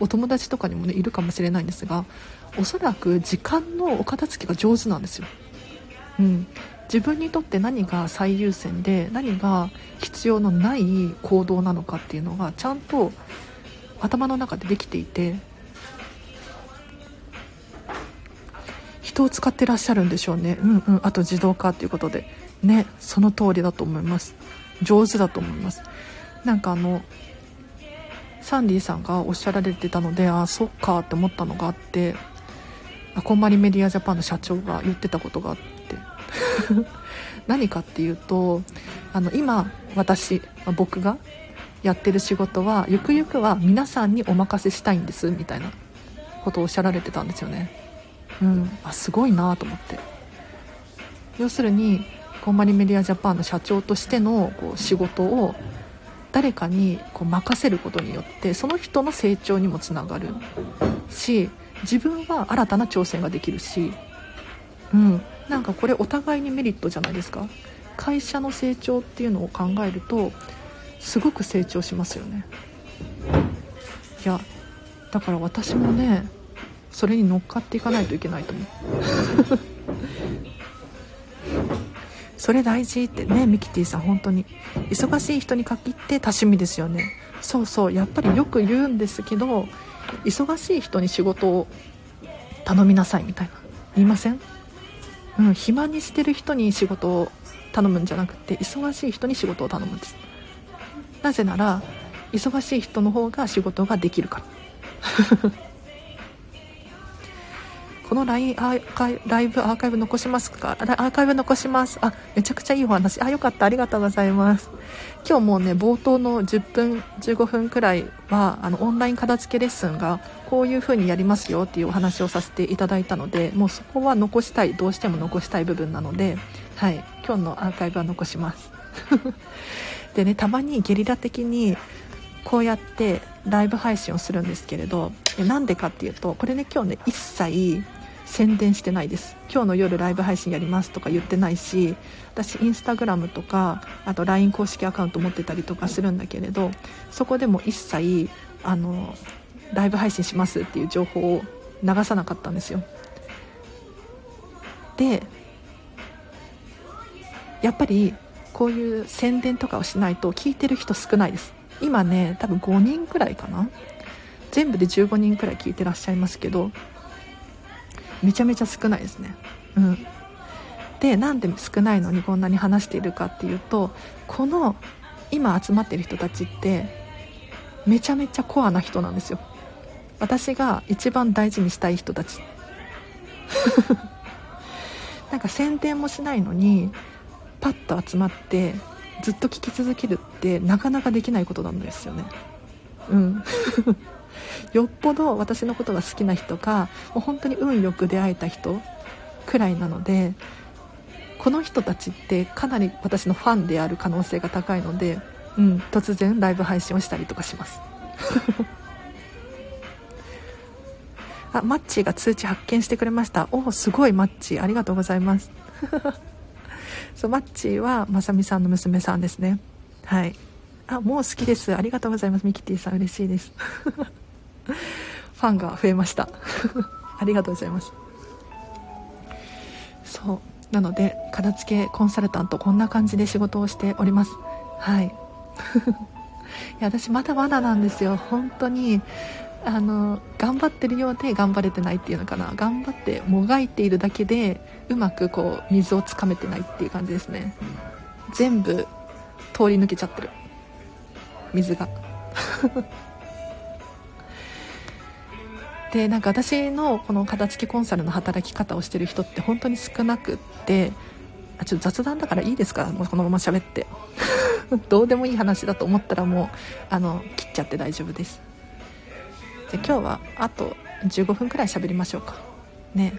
A: お友達とかにもねいるかもしれないんですがおそらく時間のお片付けが上手なんですよ、うん、自分にとって何が最優先で何が必要のない行動なのかっていうのがちゃんと頭の中でできていて人を使ってらっしゃるんでしょうね。うんうん。あと自動化っていうことで。ね。その通りだと思います。上手だと思います。なんかあのサンディさんがおっしゃられてたのでああそっかって思ったのがあってあこんまりメディアジャパンの社長が言ってたことがあって。何かっていうとあの今私僕がやってる仕事はゆくゆくは皆さんにお任せしたいんですみたいなことをおっしゃられてたんですよね。うん。あすごいなと思って。要するにこんまりメディアジャパンの社長としてのこう仕事を誰かにこう任せることによってその人の成長にもつながるし自分は新たな挑戦ができるし、うん、なんかこれお互いにメリットじゃないですか。会社の成長っていうのを考えるとすごく成長しますよね。いやだから私もねそれに乗っかっていかないといけないと思う。それ大事ってねミキティさん本当に。忙しい人に限って多趣味ですよね。そうそうやっぱりよく言うんですけど忙しい人に仕事を頼みなさいみたいな。言いません？うん暇にしてる人に仕事を頼むんじゃなくて忙しい人に仕事を頼むんです。なぜなら忙しい人の方が仕事ができるから。この LINE アーカイライブアーカイブ残しますか？アーカイブ残します。あ、めちゃくちゃいいお話。あ、よかった。ありがとうございます。今日もうね、冒頭の10分、15分くらいは、あの、オンライン片付けレッスンが、こういう風にやりますよっていうお話をさせていただいたので、もうそこは残したい、どうしても残したい部分なので、はい、今日のアーカイブは残します。でね、たまにゲリラ的に、こうやってライブ配信をするんですけれどなんでかっていうとこれね今日ね一切宣伝してないです。今日の夜ライブ配信やりますとか言ってないし私インスタグラムとかあと LINE 公式アカウント持ってたりとかするんだけれどそこでも一切あのライブ配信しますっていう情報を流さなかったんですよ。でやっぱりこういう宣伝とかをしないと聞いてる人少ないです。今ね多分5人くらいかな。全部で15人くらい聞いてらっしゃいますけどめちゃめちゃ少ないですね。うん。でなんで少ないのにこんなに話しているかっていうとこの今集まってる人たちってめちゃめちゃコアな人なんですよ。私が一番大事にしたい人たち。なんか宣伝もしないのにパッと集まってずっと聞き続けるってなかなかできないことなんですよね。うん。よっぽど私のことが好きな人かもう本当に運よく出会えた人くらいなのでこの人たちってかなり私のファンである可能性が高いので、うん、突然ライブ配信をしたりとかします。あマッチーが通知発見してくれました。おおすごいマッチーありがとうございます。そうマッチーはまさみさんの娘さんですね。はい。あもう好きです。ありがとうございます。ミキティさん嬉しいです。ファンが増えました。ありがとうございます。そう。なので片付けコンサルタントこんな感じで仕事をしております。はい。いや私まだまだなんですよ。本当にあの頑張ってるようで頑張れてないっていうのかな。頑張ってもがいているだけでうまくこう水をつかめてないっていう感じですね。全部通り抜けちゃってる。水が。でなんか私のこの片付けコンサルの働き方をしてる人って本当に少なくってあちょっと雑談だからいいですか？もうこのまま喋って。どうでもいい話だと思ったらもうあの切っちゃって大丈夫です。じゃ今日はあと15分くらい喋りましょうか。ね。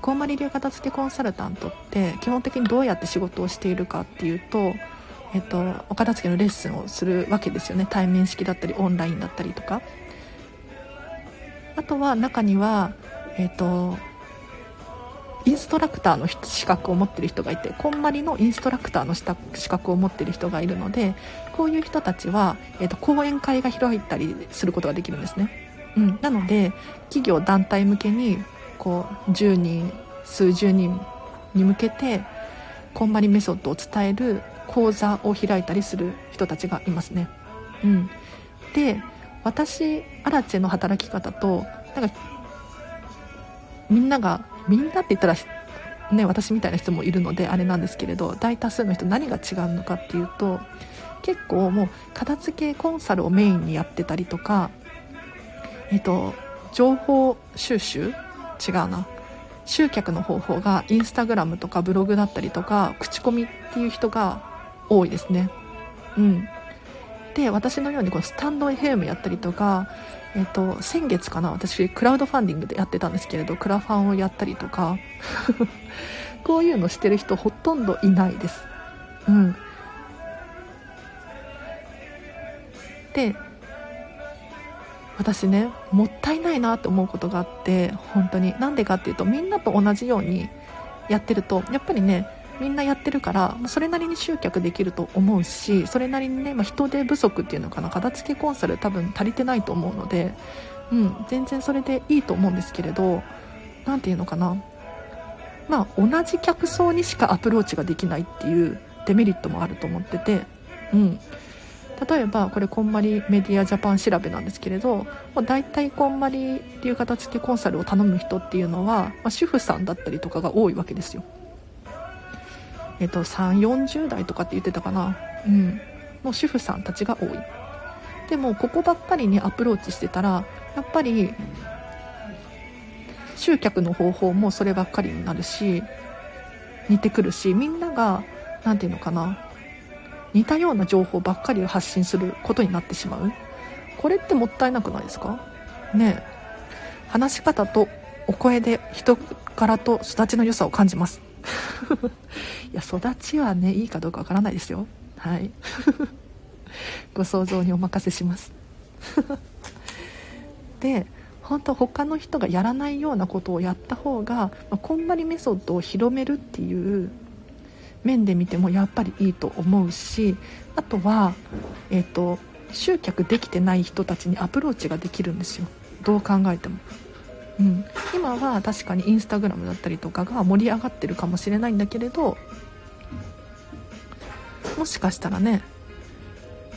A: こんまり流片付けコンサルタントって基本的にどうやって仕事をしているかっていうとえっと、お片付けのレッスンをするわけですよね。対面式だったりオンラインだったりとか。あとは中には、えっ、ー、と、インストラクターの資格を持ってる人がいてこんまりのインストラクターの資格を持ってる人がいるのでこういう人たちは、えーと、講演会が開いたりすることができるんですね、うん、なので企業団体向けにこう10人数十人に向けてこんまりメソッドを伝える講座を開いたりする人たちがいますね、うん、で私アラチェの働き方となんかみんながみんなって言ったらね私みたいな人もいるのであれなんですけれど大多数の人何が違うのかっていうと結構もう片付けコンサルをメインにやってたりとかえっと情報収集？違うな。集客の方法がインスタグラムとかブログだったりとか口コミっていう人が多いですね。うん。で私のようにこのスタンド FM やったりとか、えっと、先月かな私クラウドファンディングでやってたんですけれどクラファンをやったりとか こういうのしてる人ほとんどいないです。うん。で私ねもったいないなって思うことがあって本当に。なんでかっていうとみんなと同じようにやってるとやっぱりねみんなやってるからそれなりに集客できると思うしそれなりにね、まあ、人手不足っていうのかな。片付けコンサル多分足りてないと思うので、うん、全然それでいいと思うんですけれど何て言うのかな。まあ同じ客層にしかアプローチができないっていうデメリットもあると思ってて、うん、例えばこれこんまりメディアジャパン調べなんですけれどもう大体こんまり流型付けコンサルを頼む人っていうのは、まあ、主婦さんだったりとかが多いわけですよ。えっと3 4 0代とかって言ってたかな。うん。もう主婦さんたちが多い。でもここばっかりにアプローチしてたらやっぱり集客の方法もそればっかりになるし似てくるしみんなが何て言うのかな。似たような情報ばっかりを発信することになってしまう。これってもったいなくないですか？ね話し方とお声で人柄と育ちの良さを感じます いや育ちはねいいかどうかわからないですよ。はい。ご想像にお任せします。で本当他の人がやらないようなことをやった方が、まあ、こんまりメソッドを広めるっていう面で見てもやっぱりいいと思うしあとは、えーと、集客できてない人たちにアプローチができるんですよ。どう考えても。うん、今は確かにインスタグラムだったりとかが盛り上がってるかもしれないんだけれどもしかしたらね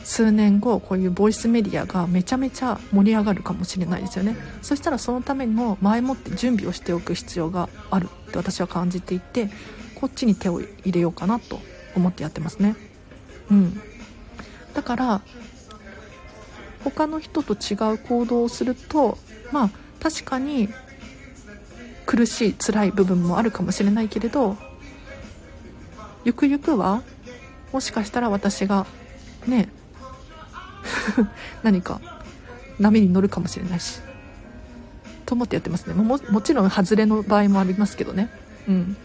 A: 数年後こういうボイスメディアがめちゃめちゃ盛り上がるかもしれないですよね。そしたらそのための前もって準備をしておく必要があるって私は感じていてこっちに手を入れようかなと思ってやってますね。うん。だから他の人と違う行動をするとまあ確かに苦しい辛い部分もあるかもしれないけれどゆくゆくはもしかしたら私がね 何か波に乗るかもしれないしと思ってやってますね。ももちろん外れの場合もありますけどね。うん。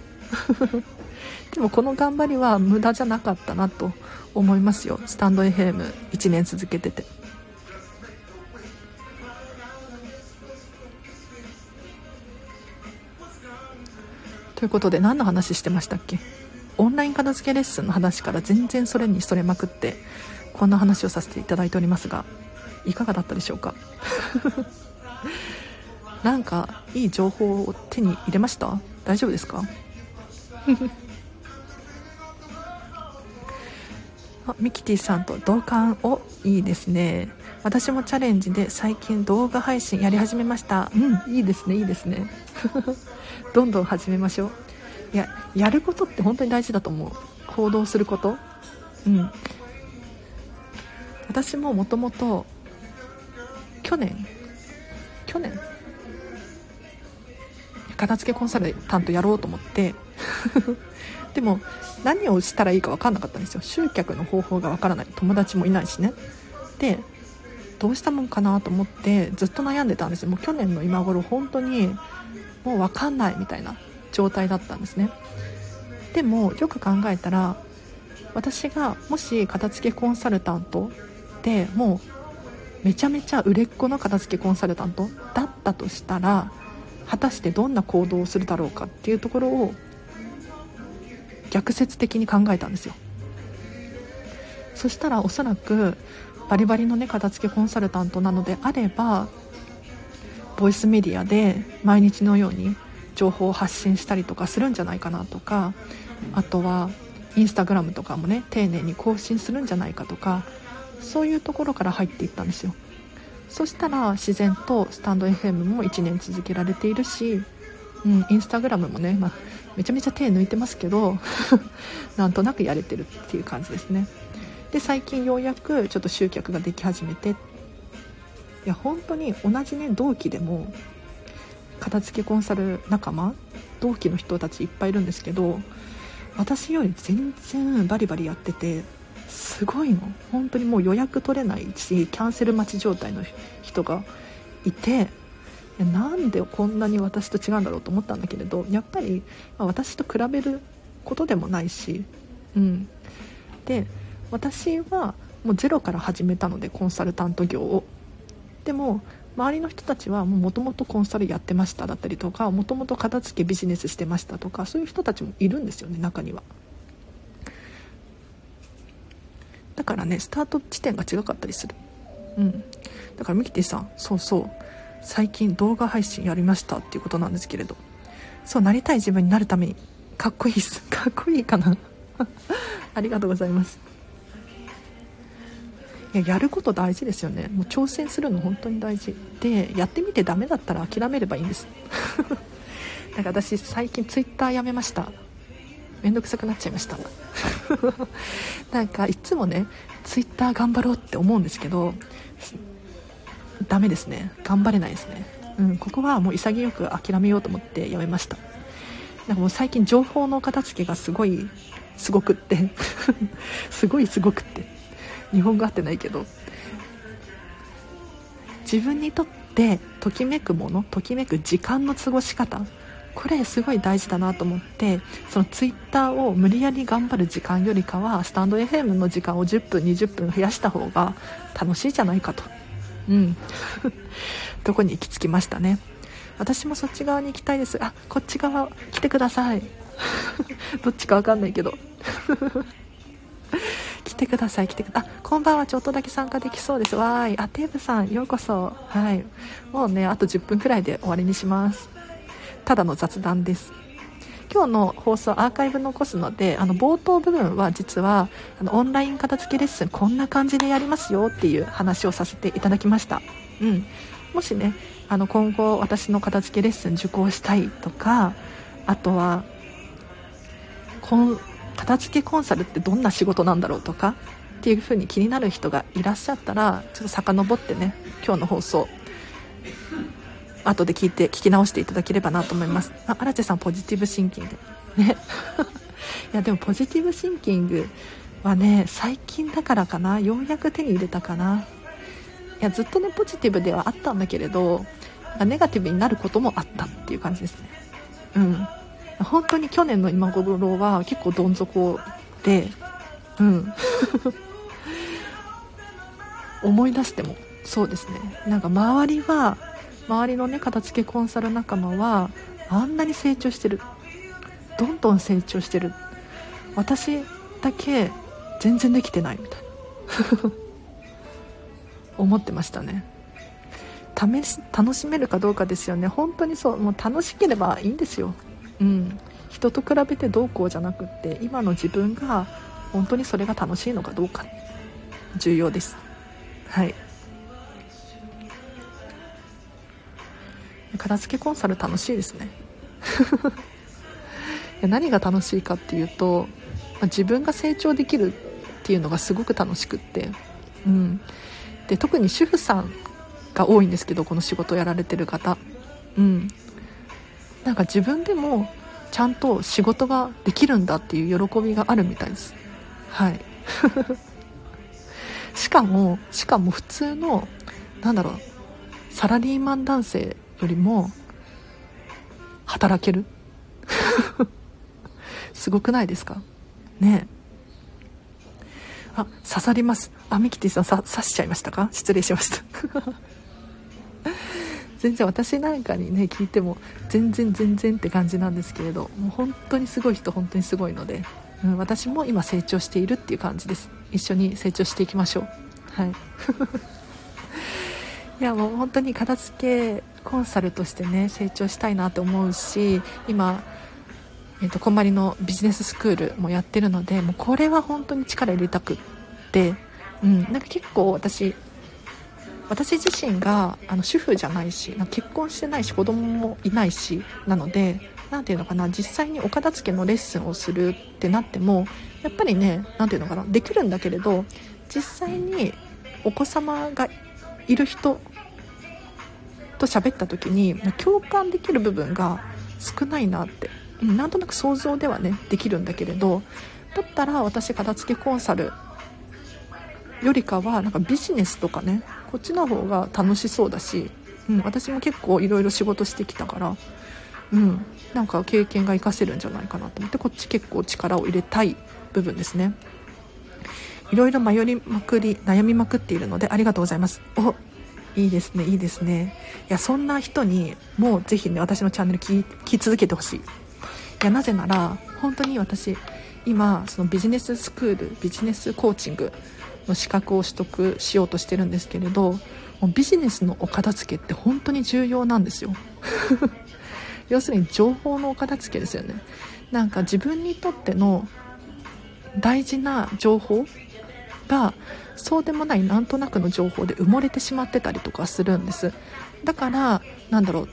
A: でもこの頑張りは無駄じゃなかったなと思いますよ。スタンド FM1 年続けてて。ということで何の話してましたっけ？オンライン片付けレッスンの話から全然それにそれまくってこんな話をさせていただいておりますがいかがだったでしょうか？なんかいい情報を手に入れました？大丈夫ですか？あミキティさんと同感を。いいですね。私もチャレンジで最近動画配信やり始めました。うんいいですねいいですね。どんどん始めましょう。いややることって本当に大事だと思う。行動すること。うん。私ももともと去年去年片付けコンサルタントやろうと思って でも何をしたらいいか分かんなかったんですよ。集客の方法が分からない。友達もいないしね。でどうしたもんかなと思ってずっと悩んでたんですよ。もう去年の今頃本当にもう分かんないみたいな状態だったんですね。でもよく考えたら私がもし片付けコンサルタントでもうめちゃめちゃ売れっ子の片付けコンサルタントだったとしたら果たしてどんな行動をするだろうかっていうところを逆説的に考えたんですよ。そしたらおそらくバリバリのね片付けコンサルタントなのであればボイスメディアで毎日のように情報を発信したりとかするんじゃないかなとかあとはインスタグラムとかもね丁寧に更新するんじゃないかとかそういうところから入っていったんですよ。そしたら自然とスタンド FM も1年続けられているし、うん、インスタグラムもね、まあ、めちゃめちゃ手抜いてますけど なんとなくやれてるっていう感じですね。で最近ようやくちょっと集客ができ始めていや本当に同じね同期でも片付けコンサル仲間同期の人たちいっぱいいるんですけど私より全然バリバリやっててすごいの。本当にもう予約取れないしキャンセル待ち状態の人がいてなんでこんなに私と違うんだろうと思ったんだけれどやっぱり、私と比べることでもないし、うん、で私はもうゼロから始めたのでコンサルタント業を。でも周りの人たちはもともとコンサルやってましただったりとかもともと片付けビジネスしてましたとかそういう人たちもいるんですよね中には。だからねスタート地点が違かったりする。うん。だからミキティさんそうそう。最近動画配信やりましたっていうことなんですけれど。そうなりたい自分になるために。かっこいいっす。かっこいいかな。ありがとうございます。やること大事ですよね。もう挑戦するの本当に大事。でやってみてダメだったら諦めればいいんです。なんか私最近ツイッターやめました。めんどくさくなっちゃいました。なんかいつもねツイッター頑張ろうって思うんですけどダメですね。頑張れないですね。うんここはもう潔く諦めようと思ってやめました。なんかもう最近情報の片付けがすごいすごくって。すごいすごくって。日本語合ってないけど。自分にとってときめくものときめく時間の過ごし方。これすごい大事だなと思ってそのツイッターを無理やり頑張る時間よりかはスタンド FM の時間を10分20分増やした方が楽しいじゃないかと。うん。どこに行き着きましたね。私もそっち側に行きたいです。あこっち側来てください。どっちかわかんないけど。来てください来てくだあこんばんはちょっとだけ参加できそうです。わーい。あテーブさんようこそ。はい。もうねあと10分くらいで終わりにします。ただの雑談です。今日の放送アーカイブ残すのであの冒頭部分は実はあのオンライン片付けレッスンこんな感じでやりますよっていう話をさせていただきました、うん、もしねあの今後私の片付けレッスン受講したいとかあとはこの片付けコンサルってどんな仕事なんだろうとかっていう風に気になる人がいらっしゃったらちょっと遡ってね今日の放送後で聞いて聞き直していただければなと思います。あ荒地さんポジティブシンキングね。いやでもポジティブシンキングはね最近だからかな。ようやく手に入れたかな。いやずっとねポジティブではあったんだけれどネガティブになることもあったっていう感じですね。うん。本当に去年の今頃は結構どん底でうん。思い出してもそうですね。なんか周りは周りのね片付けコンサル仲間はあんなに成長してる。どんどん成長してる。私だけ全然できてないみたいな。思ってましたね。試し楽しめるかどうかですよね。本当にそうもう楽しければいいんですよ。うん。人と比べてどうこうじゃなくって今の自分が本当にそれが楽しいのかどうか。重要です。はい。片付けコンサル楽しいですね。何が楽しいかっていうと、自分が成長できるっていうのがすごく楽しくって、うん、で特に主婦さんが多いんですけどこの仕事をやられてる方、うん、なんか自分でもちゃんと仕事ができるんだっていう喜びがあるみたいです。はい。しかもしかも普通のなんだろうサラリーマン男性よりも働ける？すごくないですか？ねあ刺さります。あミキティさんさ刺しちゃいましたか？失礼しました。全然私なんかにね聞いても全然全然って感じなんですけれどもう本当にすごい人本当にすごいので、うん、私も今成長しているっていう感じです。一緒に成長していきましょう。はい。いやもう本当に片付けコンサルとしてね成長したいなと思うし今、えーと、こんまりのビジネススクールもやってるのでもうこれは本当に力入れたくって、うん、なんか結構私私自身があの主婦じゃないし結婚してないし子供もいないしなので何て言うのかな実際にお片付けのレッスンをするってなってもやっぱりね何て言うのかなできるんだけれど実際にお子様がいる人と喋った時に共感できる部分が少ないなってなんとなく想像ではねできるんだけれどだったら私片付けコンサルよりかはなんかビジネスとかねこっちの方が楽しそうだし、うん、私も結構いろいろ仕事してきたからうんなんか経験が活かせるんじゃないかなと思ってこっち結構力を入れたい部分ですね。いろいろ迷いまくり悩みまくっているのでありがとうございます。おいいですねいいですね。いやそんな人にもうぜひね私のチャンネル聞き続けてほしい。いやなぜなら本当に私今そのビジネススクールビジネスコーチングの資格を取得しようとしてるんですけれどもうビジネスのお片付けって本当に重要なんですよ。要するに情報のお片付けですよね。なんか自分にとっての大事な情報がそうでもないなんとなくの情報で埋もれてしまってたりとかするんです。だからなんだろう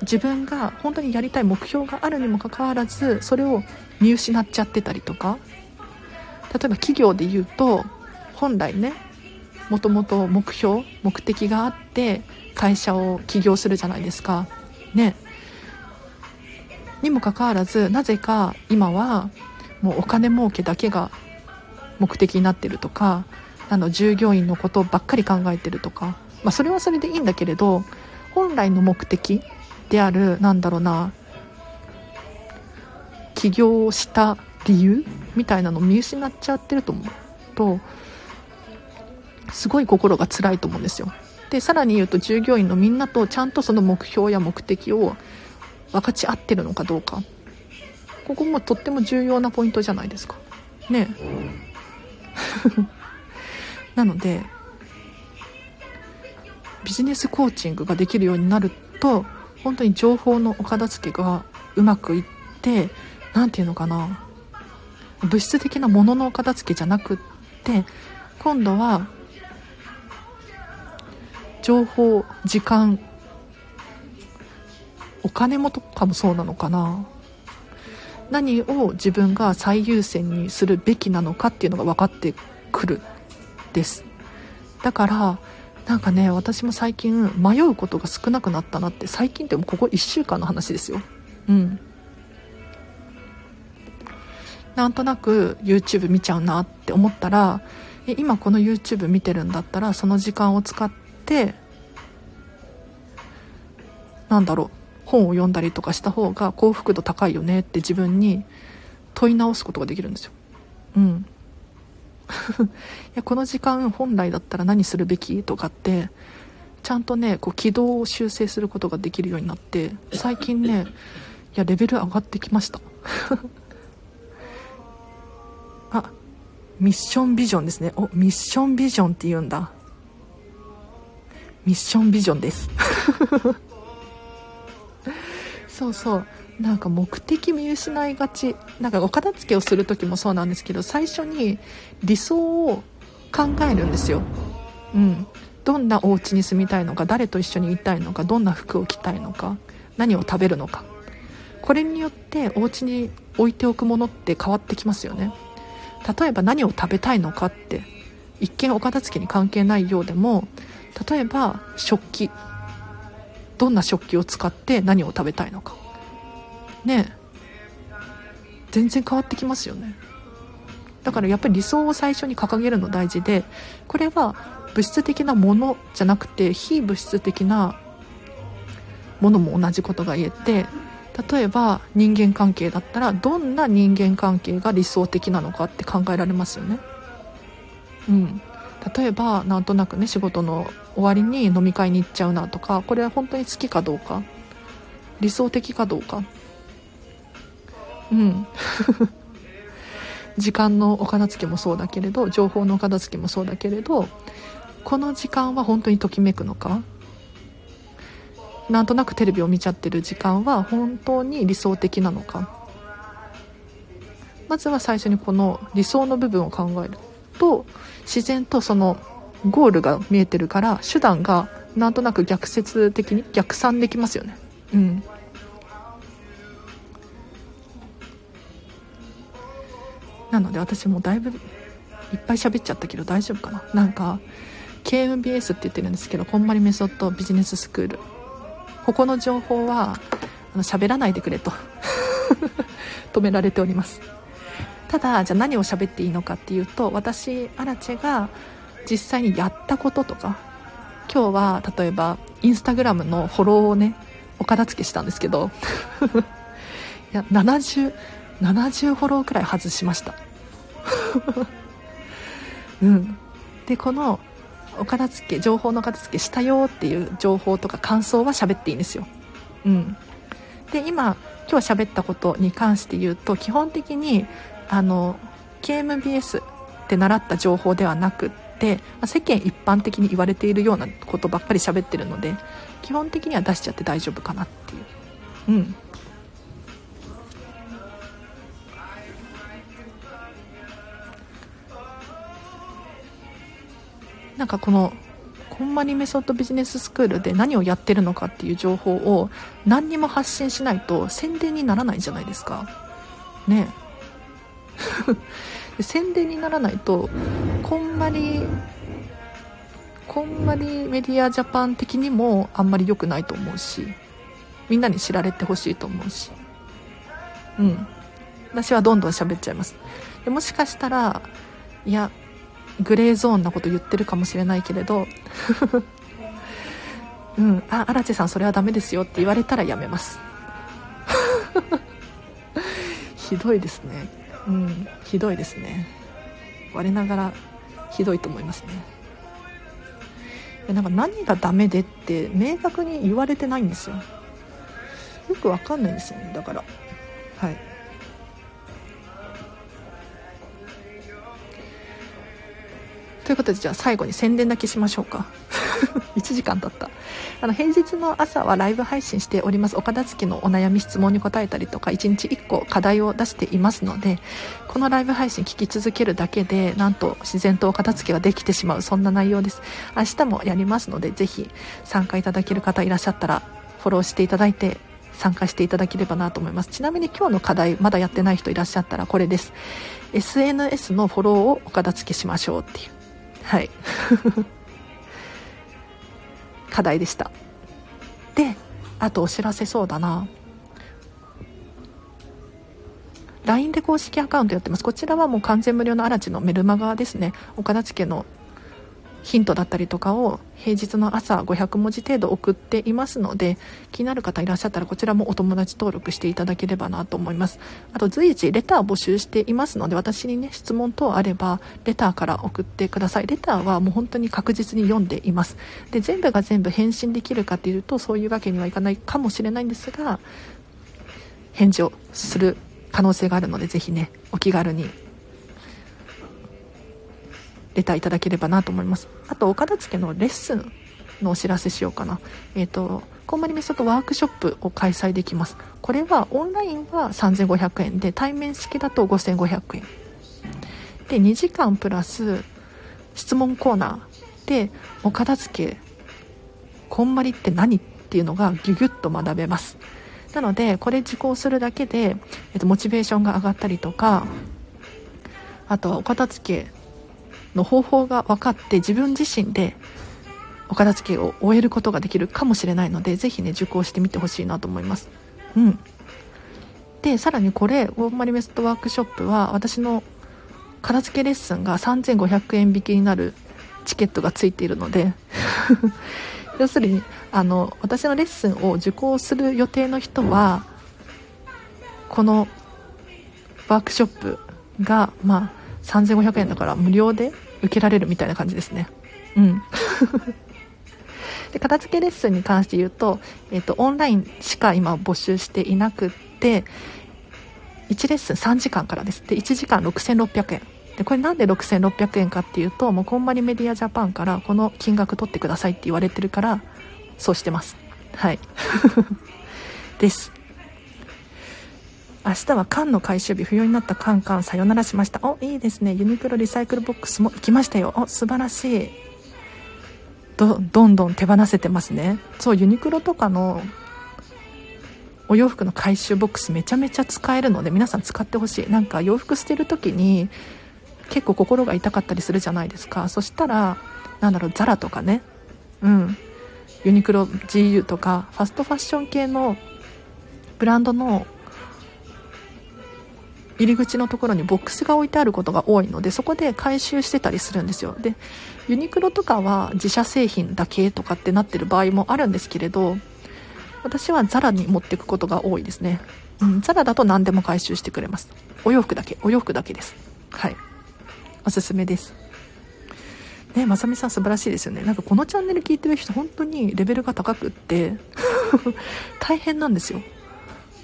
A: 自分が本当にやりたい目標があるにもかかわらずそれを見失っちゃってたりとか。例えば企業で言うと本来ねもともと目標目的があって会社を起業するじゃないですか。ね。にもかかわらずなぜか今はもうお金儲けだけが目的になってるとかあの従業員のことばっかり考えてるとか、まあ、それはそれでいいんだけれど本来の目的であるなんだろうな起業した理由みたいなのを見失っちゃってると思うとすごい心が辛いと思うんですよ。でさらに言うと従業員のみんなとちゃんとその目標や目的を分かち合ってるのかどうか。ここもとっても重要なポイントじゃないですか。ね なのでビジネスコーチングができるようになると本当に情報のお片付けがうまくいって何て言うのかな。物質的なもののお片付けじゃなくって今度は情報時間お金もとかもそうなのかな。何を自分が最優先にするべきなのかっていうのが分かってくるです。だからなんかね私も最近迷うことが少なくなったなって最近ってもここ1週間の話ですよ。うん。なんとなく YouTube 見ちゃうなって思ったら今この YouTube 見てるんだったらその時間を使ってなんだろう本を読んだりとかした方が幸福度高いよねって自分に問い直すことができるんですよ。うん。いやこの時間本来だったら何するべきとかってちゃんとねこう軌道を修正することができるようになって最近ねいやレベル上がってきました。あミッションビジョンですね。おミッションビジョンって言うんだ。ミッションビジョンです。そうそう。なんか目的見失いがち。なんかお片付けをする時もそうなんですけど最初に理想を考えるんですよ。うん。どんなお家に住みたいのか誰と一緒にいたいのかどんな服を着たいのか何を食べるのか。これによってお家に置いておくものって変わってきますよね。例えば何を食べたいのかって一見お片付けに関係ないようでも例えば食器。どんな食器を使って何を食べたいのか。ね全然変わってきますよね。だからやっぱり理想を最初に掲げるの大事でこれは物質的なものじゃなくて非物質的なものも同じことが言えて例えば人間関係だったらどんな人間関係が理想的なのかって考えられますよね。うん。例えばなんとなくね仕事の終わりに飲み会に行っちゃうなとかこれは本当に好きかどうか理想的かどうか。うん。時間のお片付けもそうだけれど情報のお片付けもそうだけれどこの時間は本当にときめくのか？なんとなくテレビを見ちゃってる時間は本当に理想的なのか？まずは最初にこの理想の部分を考える。と自然とそのゴールが見えてるから手段がなんとなく逆説的に逆算できますよね。うん。なので私もだいぶいっぱい喋っちゃったけど大丈夫かな？なんか KMBS って言ってるんですけどこんまりメソッドビジネススクール。ここの情報はあの喋らないでくれと 止められております。ただじゃあ何を喋っていいのかっていうと私アラチェが実際にやったこととか今日は例えばインスタグラムのフォローをねお片付けしたんですけど いや7070 70フォローくらい外しました。うん。でこのお片付け情報の片付けしたよっていう情報とか感想は喋っていいんですよ。うん。で今今日喋ったことに関して言うと基本的にあの KMBS って習った情報ではなくって世間一般的に言われているようなことばっかり喋ってるので基本的には出しちゃって大丈夫かなっていう。うん。なんかこのこんまりメソッドビジネススクールで何をやってるのかっていう情報を何にも発信しないと宣伝にならないじゃないですか。ね。え宣伝にならないとこんまりこんまりメディアジャパン的にもあんまり良くないと思うしみんなに知られてほしいと思うし。うん。私はどんどん喋っちゃいます。でもしかしたらいやグレーゾーンなこと言ってるかもしれないけれど うん。あ荒地さんそれはダメですよって言われたらやめます。ひどいですね。うんひどいですね。我ながらひどいと思いますね。なんか何がダメでって明確に言われてないんですよ。よくわかんないんですよね。だから。はい。ということでじゃあ最後に宣伝だけしましょうか。1時間経った。あの平日の朝はライブ配信しております。お片付けのお悩み質問に答えたりとか1日1個課題を出していますのでこのライブ配信聞き続けるだけでなんと自然とお片付けができてしまうそんな内容です。明日もやりますのでぜひ参加いただける方いらっしゃったらフォローしていただいて参加していただければなと思います。ちなみに今日の課題まだやってない人いらっしゃったらこれです。SNS のフォローをお片付けしましょうっていう。はい。課題でした。であとお知らせそうだな。LINE で公式アカウントやってます。こちらはもう完全無料の嵐のメルマガですね。岡田地家のヒントだったりとかを平日の朝500文字程度送っていますので気になる方いらっしゃったらこちらもお友達登録していただければなと思います。あと随時レター募集していますので私にね質問等あればレターから送ってください。レターはもう本当に確実に読んでいます。で全部が全部返信できるかっていうとそういうわけにはいかないかもしれないんですが返事をする可能性があるのでぜひねお気軽にレターいただければなと思います。あとお片付けのレッスンのお知らせしようかな。えっ、ー、とこんまりメソッドワークショップを開催できます。これはオンラインは3500円で対面式だと5500円。で2時間プラス質問コーナーでお片付けこんまりって何っていうのがギュギュッと学べます。なのでこれ受講するだけで、えっと、モチベーションが上がったりとかあとはお片付けの方法が分かって自分自身でお片付けを終えることができるかもしれないのでぜひね受講してみてほしいなと思います。うん。でさらにこれウォーマリメストワークショップは私の片付けレッスンが3500円引きになるチケットがついているので 要するにあの私のレッスンを受講する予定の人はこのワークショップがまあ3500円だから無料で受けられるみたいな感じですね。うん。で片付けレッスンに関して言うと,、えーと、オンラインしか今募集していなくって1レッスン3時間からです。で1時間6600円。でこれなんで6600円かっていうともうこんまりメディアジャパンからこの金額取ってくださいって言われてるからそうしてます。はい。です。明日は缶の回収日不要になった缶缶さよならしました。おいいですね。ユニクロリサイクルボックスも行きましたよ。お素晴らしい。どどんどん手放せてますね。そうユニクロとかのお洋服の回収ボックスめちゃめちゃ使えるので皆さん使ってほしい。なんか洋服捨てる時に結構心が痛かったりするじゃないですか。そしたらなんだろうザラとかね。うん。ユニクロ GU とかファストファッション系のブランドの入り口のところにボックスが置いてあることが多いのでそこで回収してたりするんですよ。でユニクロとかは自社製品だけとかってなってる場合もあるんですけれど私はザラに持っていくことが多いですね、うん、ザラだと何でも回収してくれます。お洋服だけお洋服だけです。はい。おすすめです。ねまさみさん素晴らしいですよね。なんかこのチャンネル聞いてる人本当にレベルが高くって 大変なんですよ。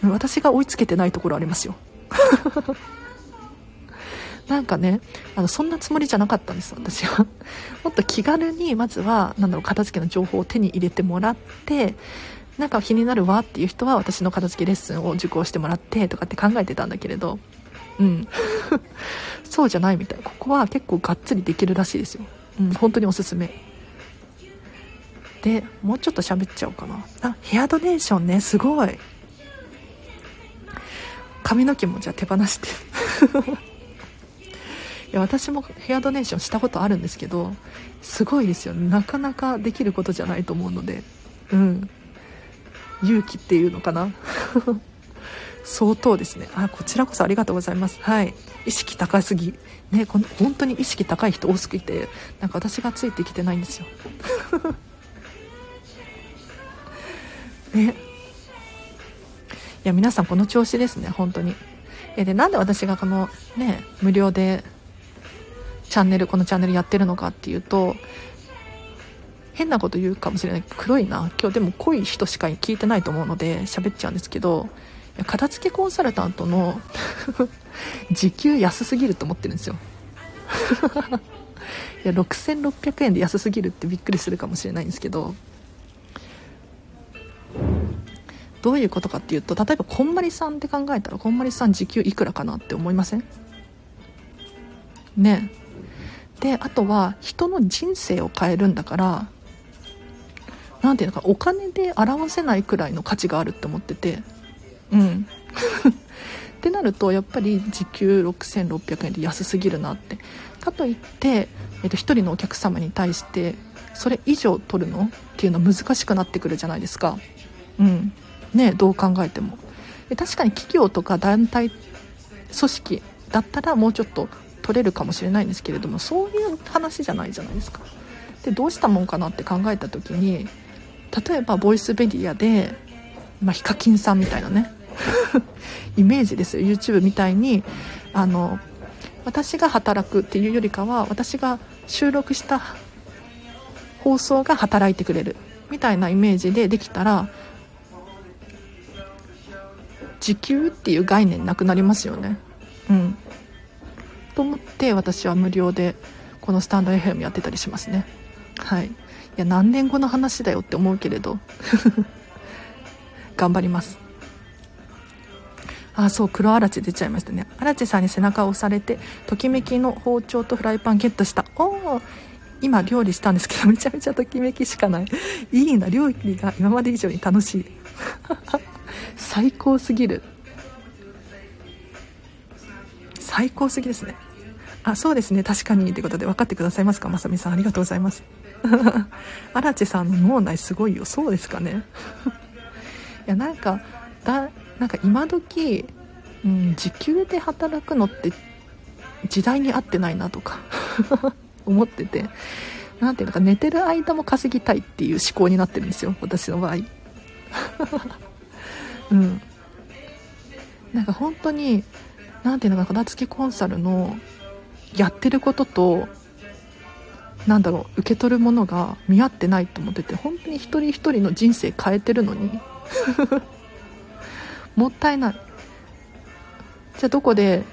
A: 私が追いつけてないところありますよ。なんかねあのそんなつもりじゃなかったんです私は。もっと気軽にまずはなだろう片付けの情報を手に入れてもらってなんか気になるわっていう人は私の片付けレッスンを受講してもらってとかって考えてたんだけれど。うん。そうじゃないみたい。ここは結構がっつりできるらしいですよ。うん本当におすすめ。でもうちょっと喋っちゃおうかな。あヘアドネーションねすごい。髪の毛もじゃあ手放して。いや私もヘアドネーションしたことあるんですけどすごいですよなかなかできることじゃないと思うので。うん。勇気っていうのかな。相当ですね。あこちらこそありがとうございます。はい。意識高すぎ。ねこの本当に意識高い人多すぎてなんか私がついてきてないんですよ。ね。や皆さんこの調子ですね本当に。えでなんで私がこのね無料でチャンネルこのチャンネルやってるのかっていうと変なこと言うかもしれない。黒いな。今日でも濃い人しか聞いてないと思うので喋っちゃうんですけど片付けコンサルタントの 時給安すぎると思ってるんですよ。いや6600円で安すぎるってびっくりするかもしれないんですけど。どういうことかっていうと例えばこんまりさんって考えたらこんまりさん時給いくらかなって思いません？ねであとは人の人生を変えるんだから何ていうのかお金で表せないくらいの価値があるって思ってて。うん。ってなるとやっぱり時給6600円で安すぎるなって。かといって、えっと、1人のお客様に対してそれ以上取るの？っていうのは難しくなってくるじゃないですか。うん。ねどう考えても。確かに企業とか団体組織だったらもうちょっと取れるかもしれないんですけれどもそういう話じゃないじゃないですか。でどうしたもんかなって考えた時に例えばボイスメディアで、まあ、ヒカキンさんみたいなね イメージですよ。YouTube みたいにあの私が働くっていうよりかは私が収録した放送が働いてくれるみたいなイメージでできたら時給っていう概念なくなりますよね。うん。と思って私は無料でこのスタンド FM やってたりしますね。はい。いや何年後の話だよって思うけれど。頑張ります。あそう黒あらち出ちゃいましたね。あらちさんに背中を押されてときめきの包丁とフライパンゲットした。おお今料理したんですけどめちゃめちゃときめきしかない。いいな料理が今まで以上に楽しい。最高すぎる。最高すぎですね。あそうですね。確かにということで分かってくださいますか？まさみさんありがとうございます。荒地さんの脳内すごいよ。そうですかね？いやなんかだなんか今時、うん、時給で働くのって時代に合ってないなとか 思ってて何ていうのか寝てる間も稼ぎたいっていう思考になってるんですよ私の場合。うん。なんか本当に何ていうのか片付けコンサルのやってることとなんだろう受け取るものが見合ってないと思ってて本当に一人一人の人生変えてるのに もったいない。じゃあどこで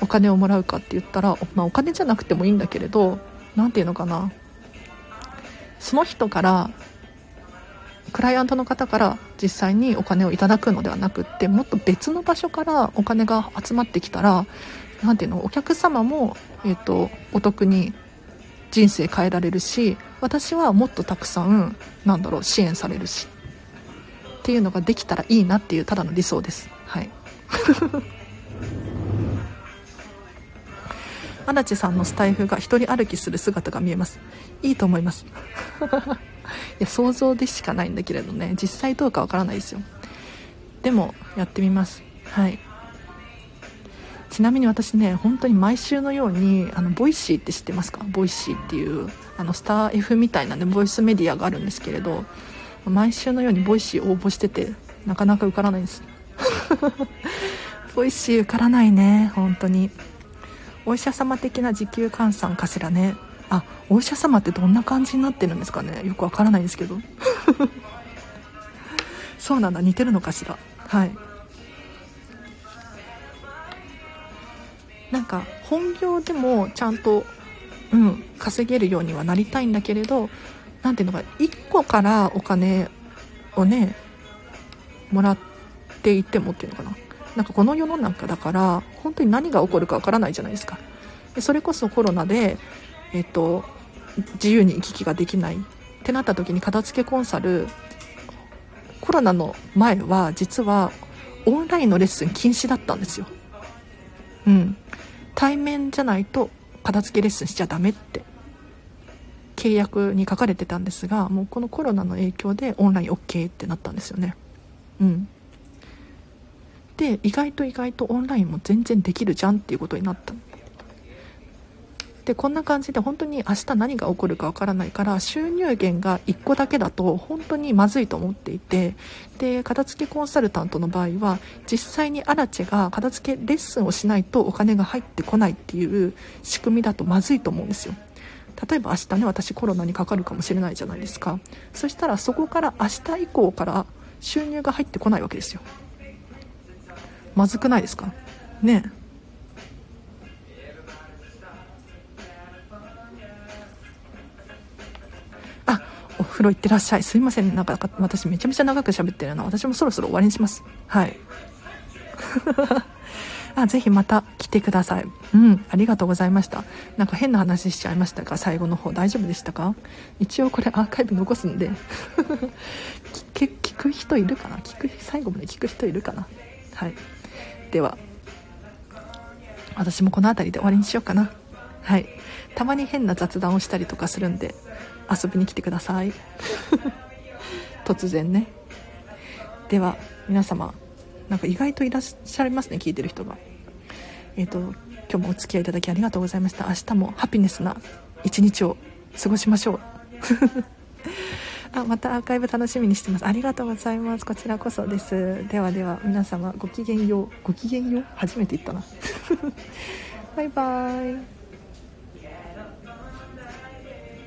A: お金をもらうかって言ったら、まあ、お金じゃなくてもいいんだけれど何て言うのかな。その人からクライアントの方から実際にお金をいただくのではなくってもっと別の場所からお金が集まってきたら何ていうのお客様も、えーと、お得に人生変えられるし私はもっとたくさんなんだろう支援されるしっていうのができたらいいなっていうただの理想です。はい。足立さんのスタイフが一人歩きする姿が見えます。いいと思います。いや想像でしかないんだけれどね。実際どうかわからないですよ。でもやってみます。はい。ちなみに私ね本当に毎週のようにあのボイシーって知ってますか？ボイシーっていうあのスター F みたいなねボイスメディアがあるんですけれど毎週のようにボイシー応募しててなかなか受からないです。ボイシー受からないね本当に。お医者様的な時給換算かしらね。お医者様ってどんな感じになってるんですかね？よくわからないですけど。そうなんだ。似てるのかしら？はい。なんか本業でもちゃんとうん稼げるようにはなりたいんだけれど何ていうのか1個からお金をねもらっていってもっていうのかな？なんかこの世の中だから本当に何が起こるかわからないじゃないですか。でそれこそコロナでえっと自由に行き来ができないってなった時に片付けコンサルコロナの前は実はオンラインのレッスン禁止だったんですよ。うん。対面じゃないと片付けレッスンしちゃダメって。契約に書かれてたんですがもうこのコロナの影響でオンライン OK ってなったんですよね。うん。で意外と意外とオンラインも全然できるじゃんっていうことになった。でこんな感じで本当に明日何が起こるかわからないから収入源が1個だけだと本当にまずいと思っていてで片付けコンサルタントの場合は実際にアラチェが片付けレッスンをしないとお金が入ってこないっていう仕組みだとまずいと思うんですよ。例えば明日ね私コロナにかかるかもしれないじゃないですか。そしたらそこから明日以降から収入が入ってこないわけですよ。まずくないですか？ねえ。風呂行ってらっしゃい。すいません。なんか私めちゃめちゃ長く喋ってるな私もそろそろ終わりにします。はい。あぜひまた来てください。うん。ありがとうございました。なんか変な話しちゃいましたか最後の方大丈夫でしたか？一応これアーカイブ残すんで。聞聞く人いるかな？聞く最後まで聞く人いるかな？はい。では私もこの辺りで終わりにしようかな。はい。たまに変な雑談をしたりとかするんで。遊びに来てください。突然ね。では皆様なんか意外といらっしゃいますね聞いてる人が。えっ、ー、と今日もお付き合いいただきありがとうございました。明日もハピネスな一日を過ごしましょう。あまたアーカイブ楽しみにしてます。ありがとうございます。こちらこそです。ではでは皆様ごきげんよう。ごきげんよう？初めて言ったな。バイバーイ。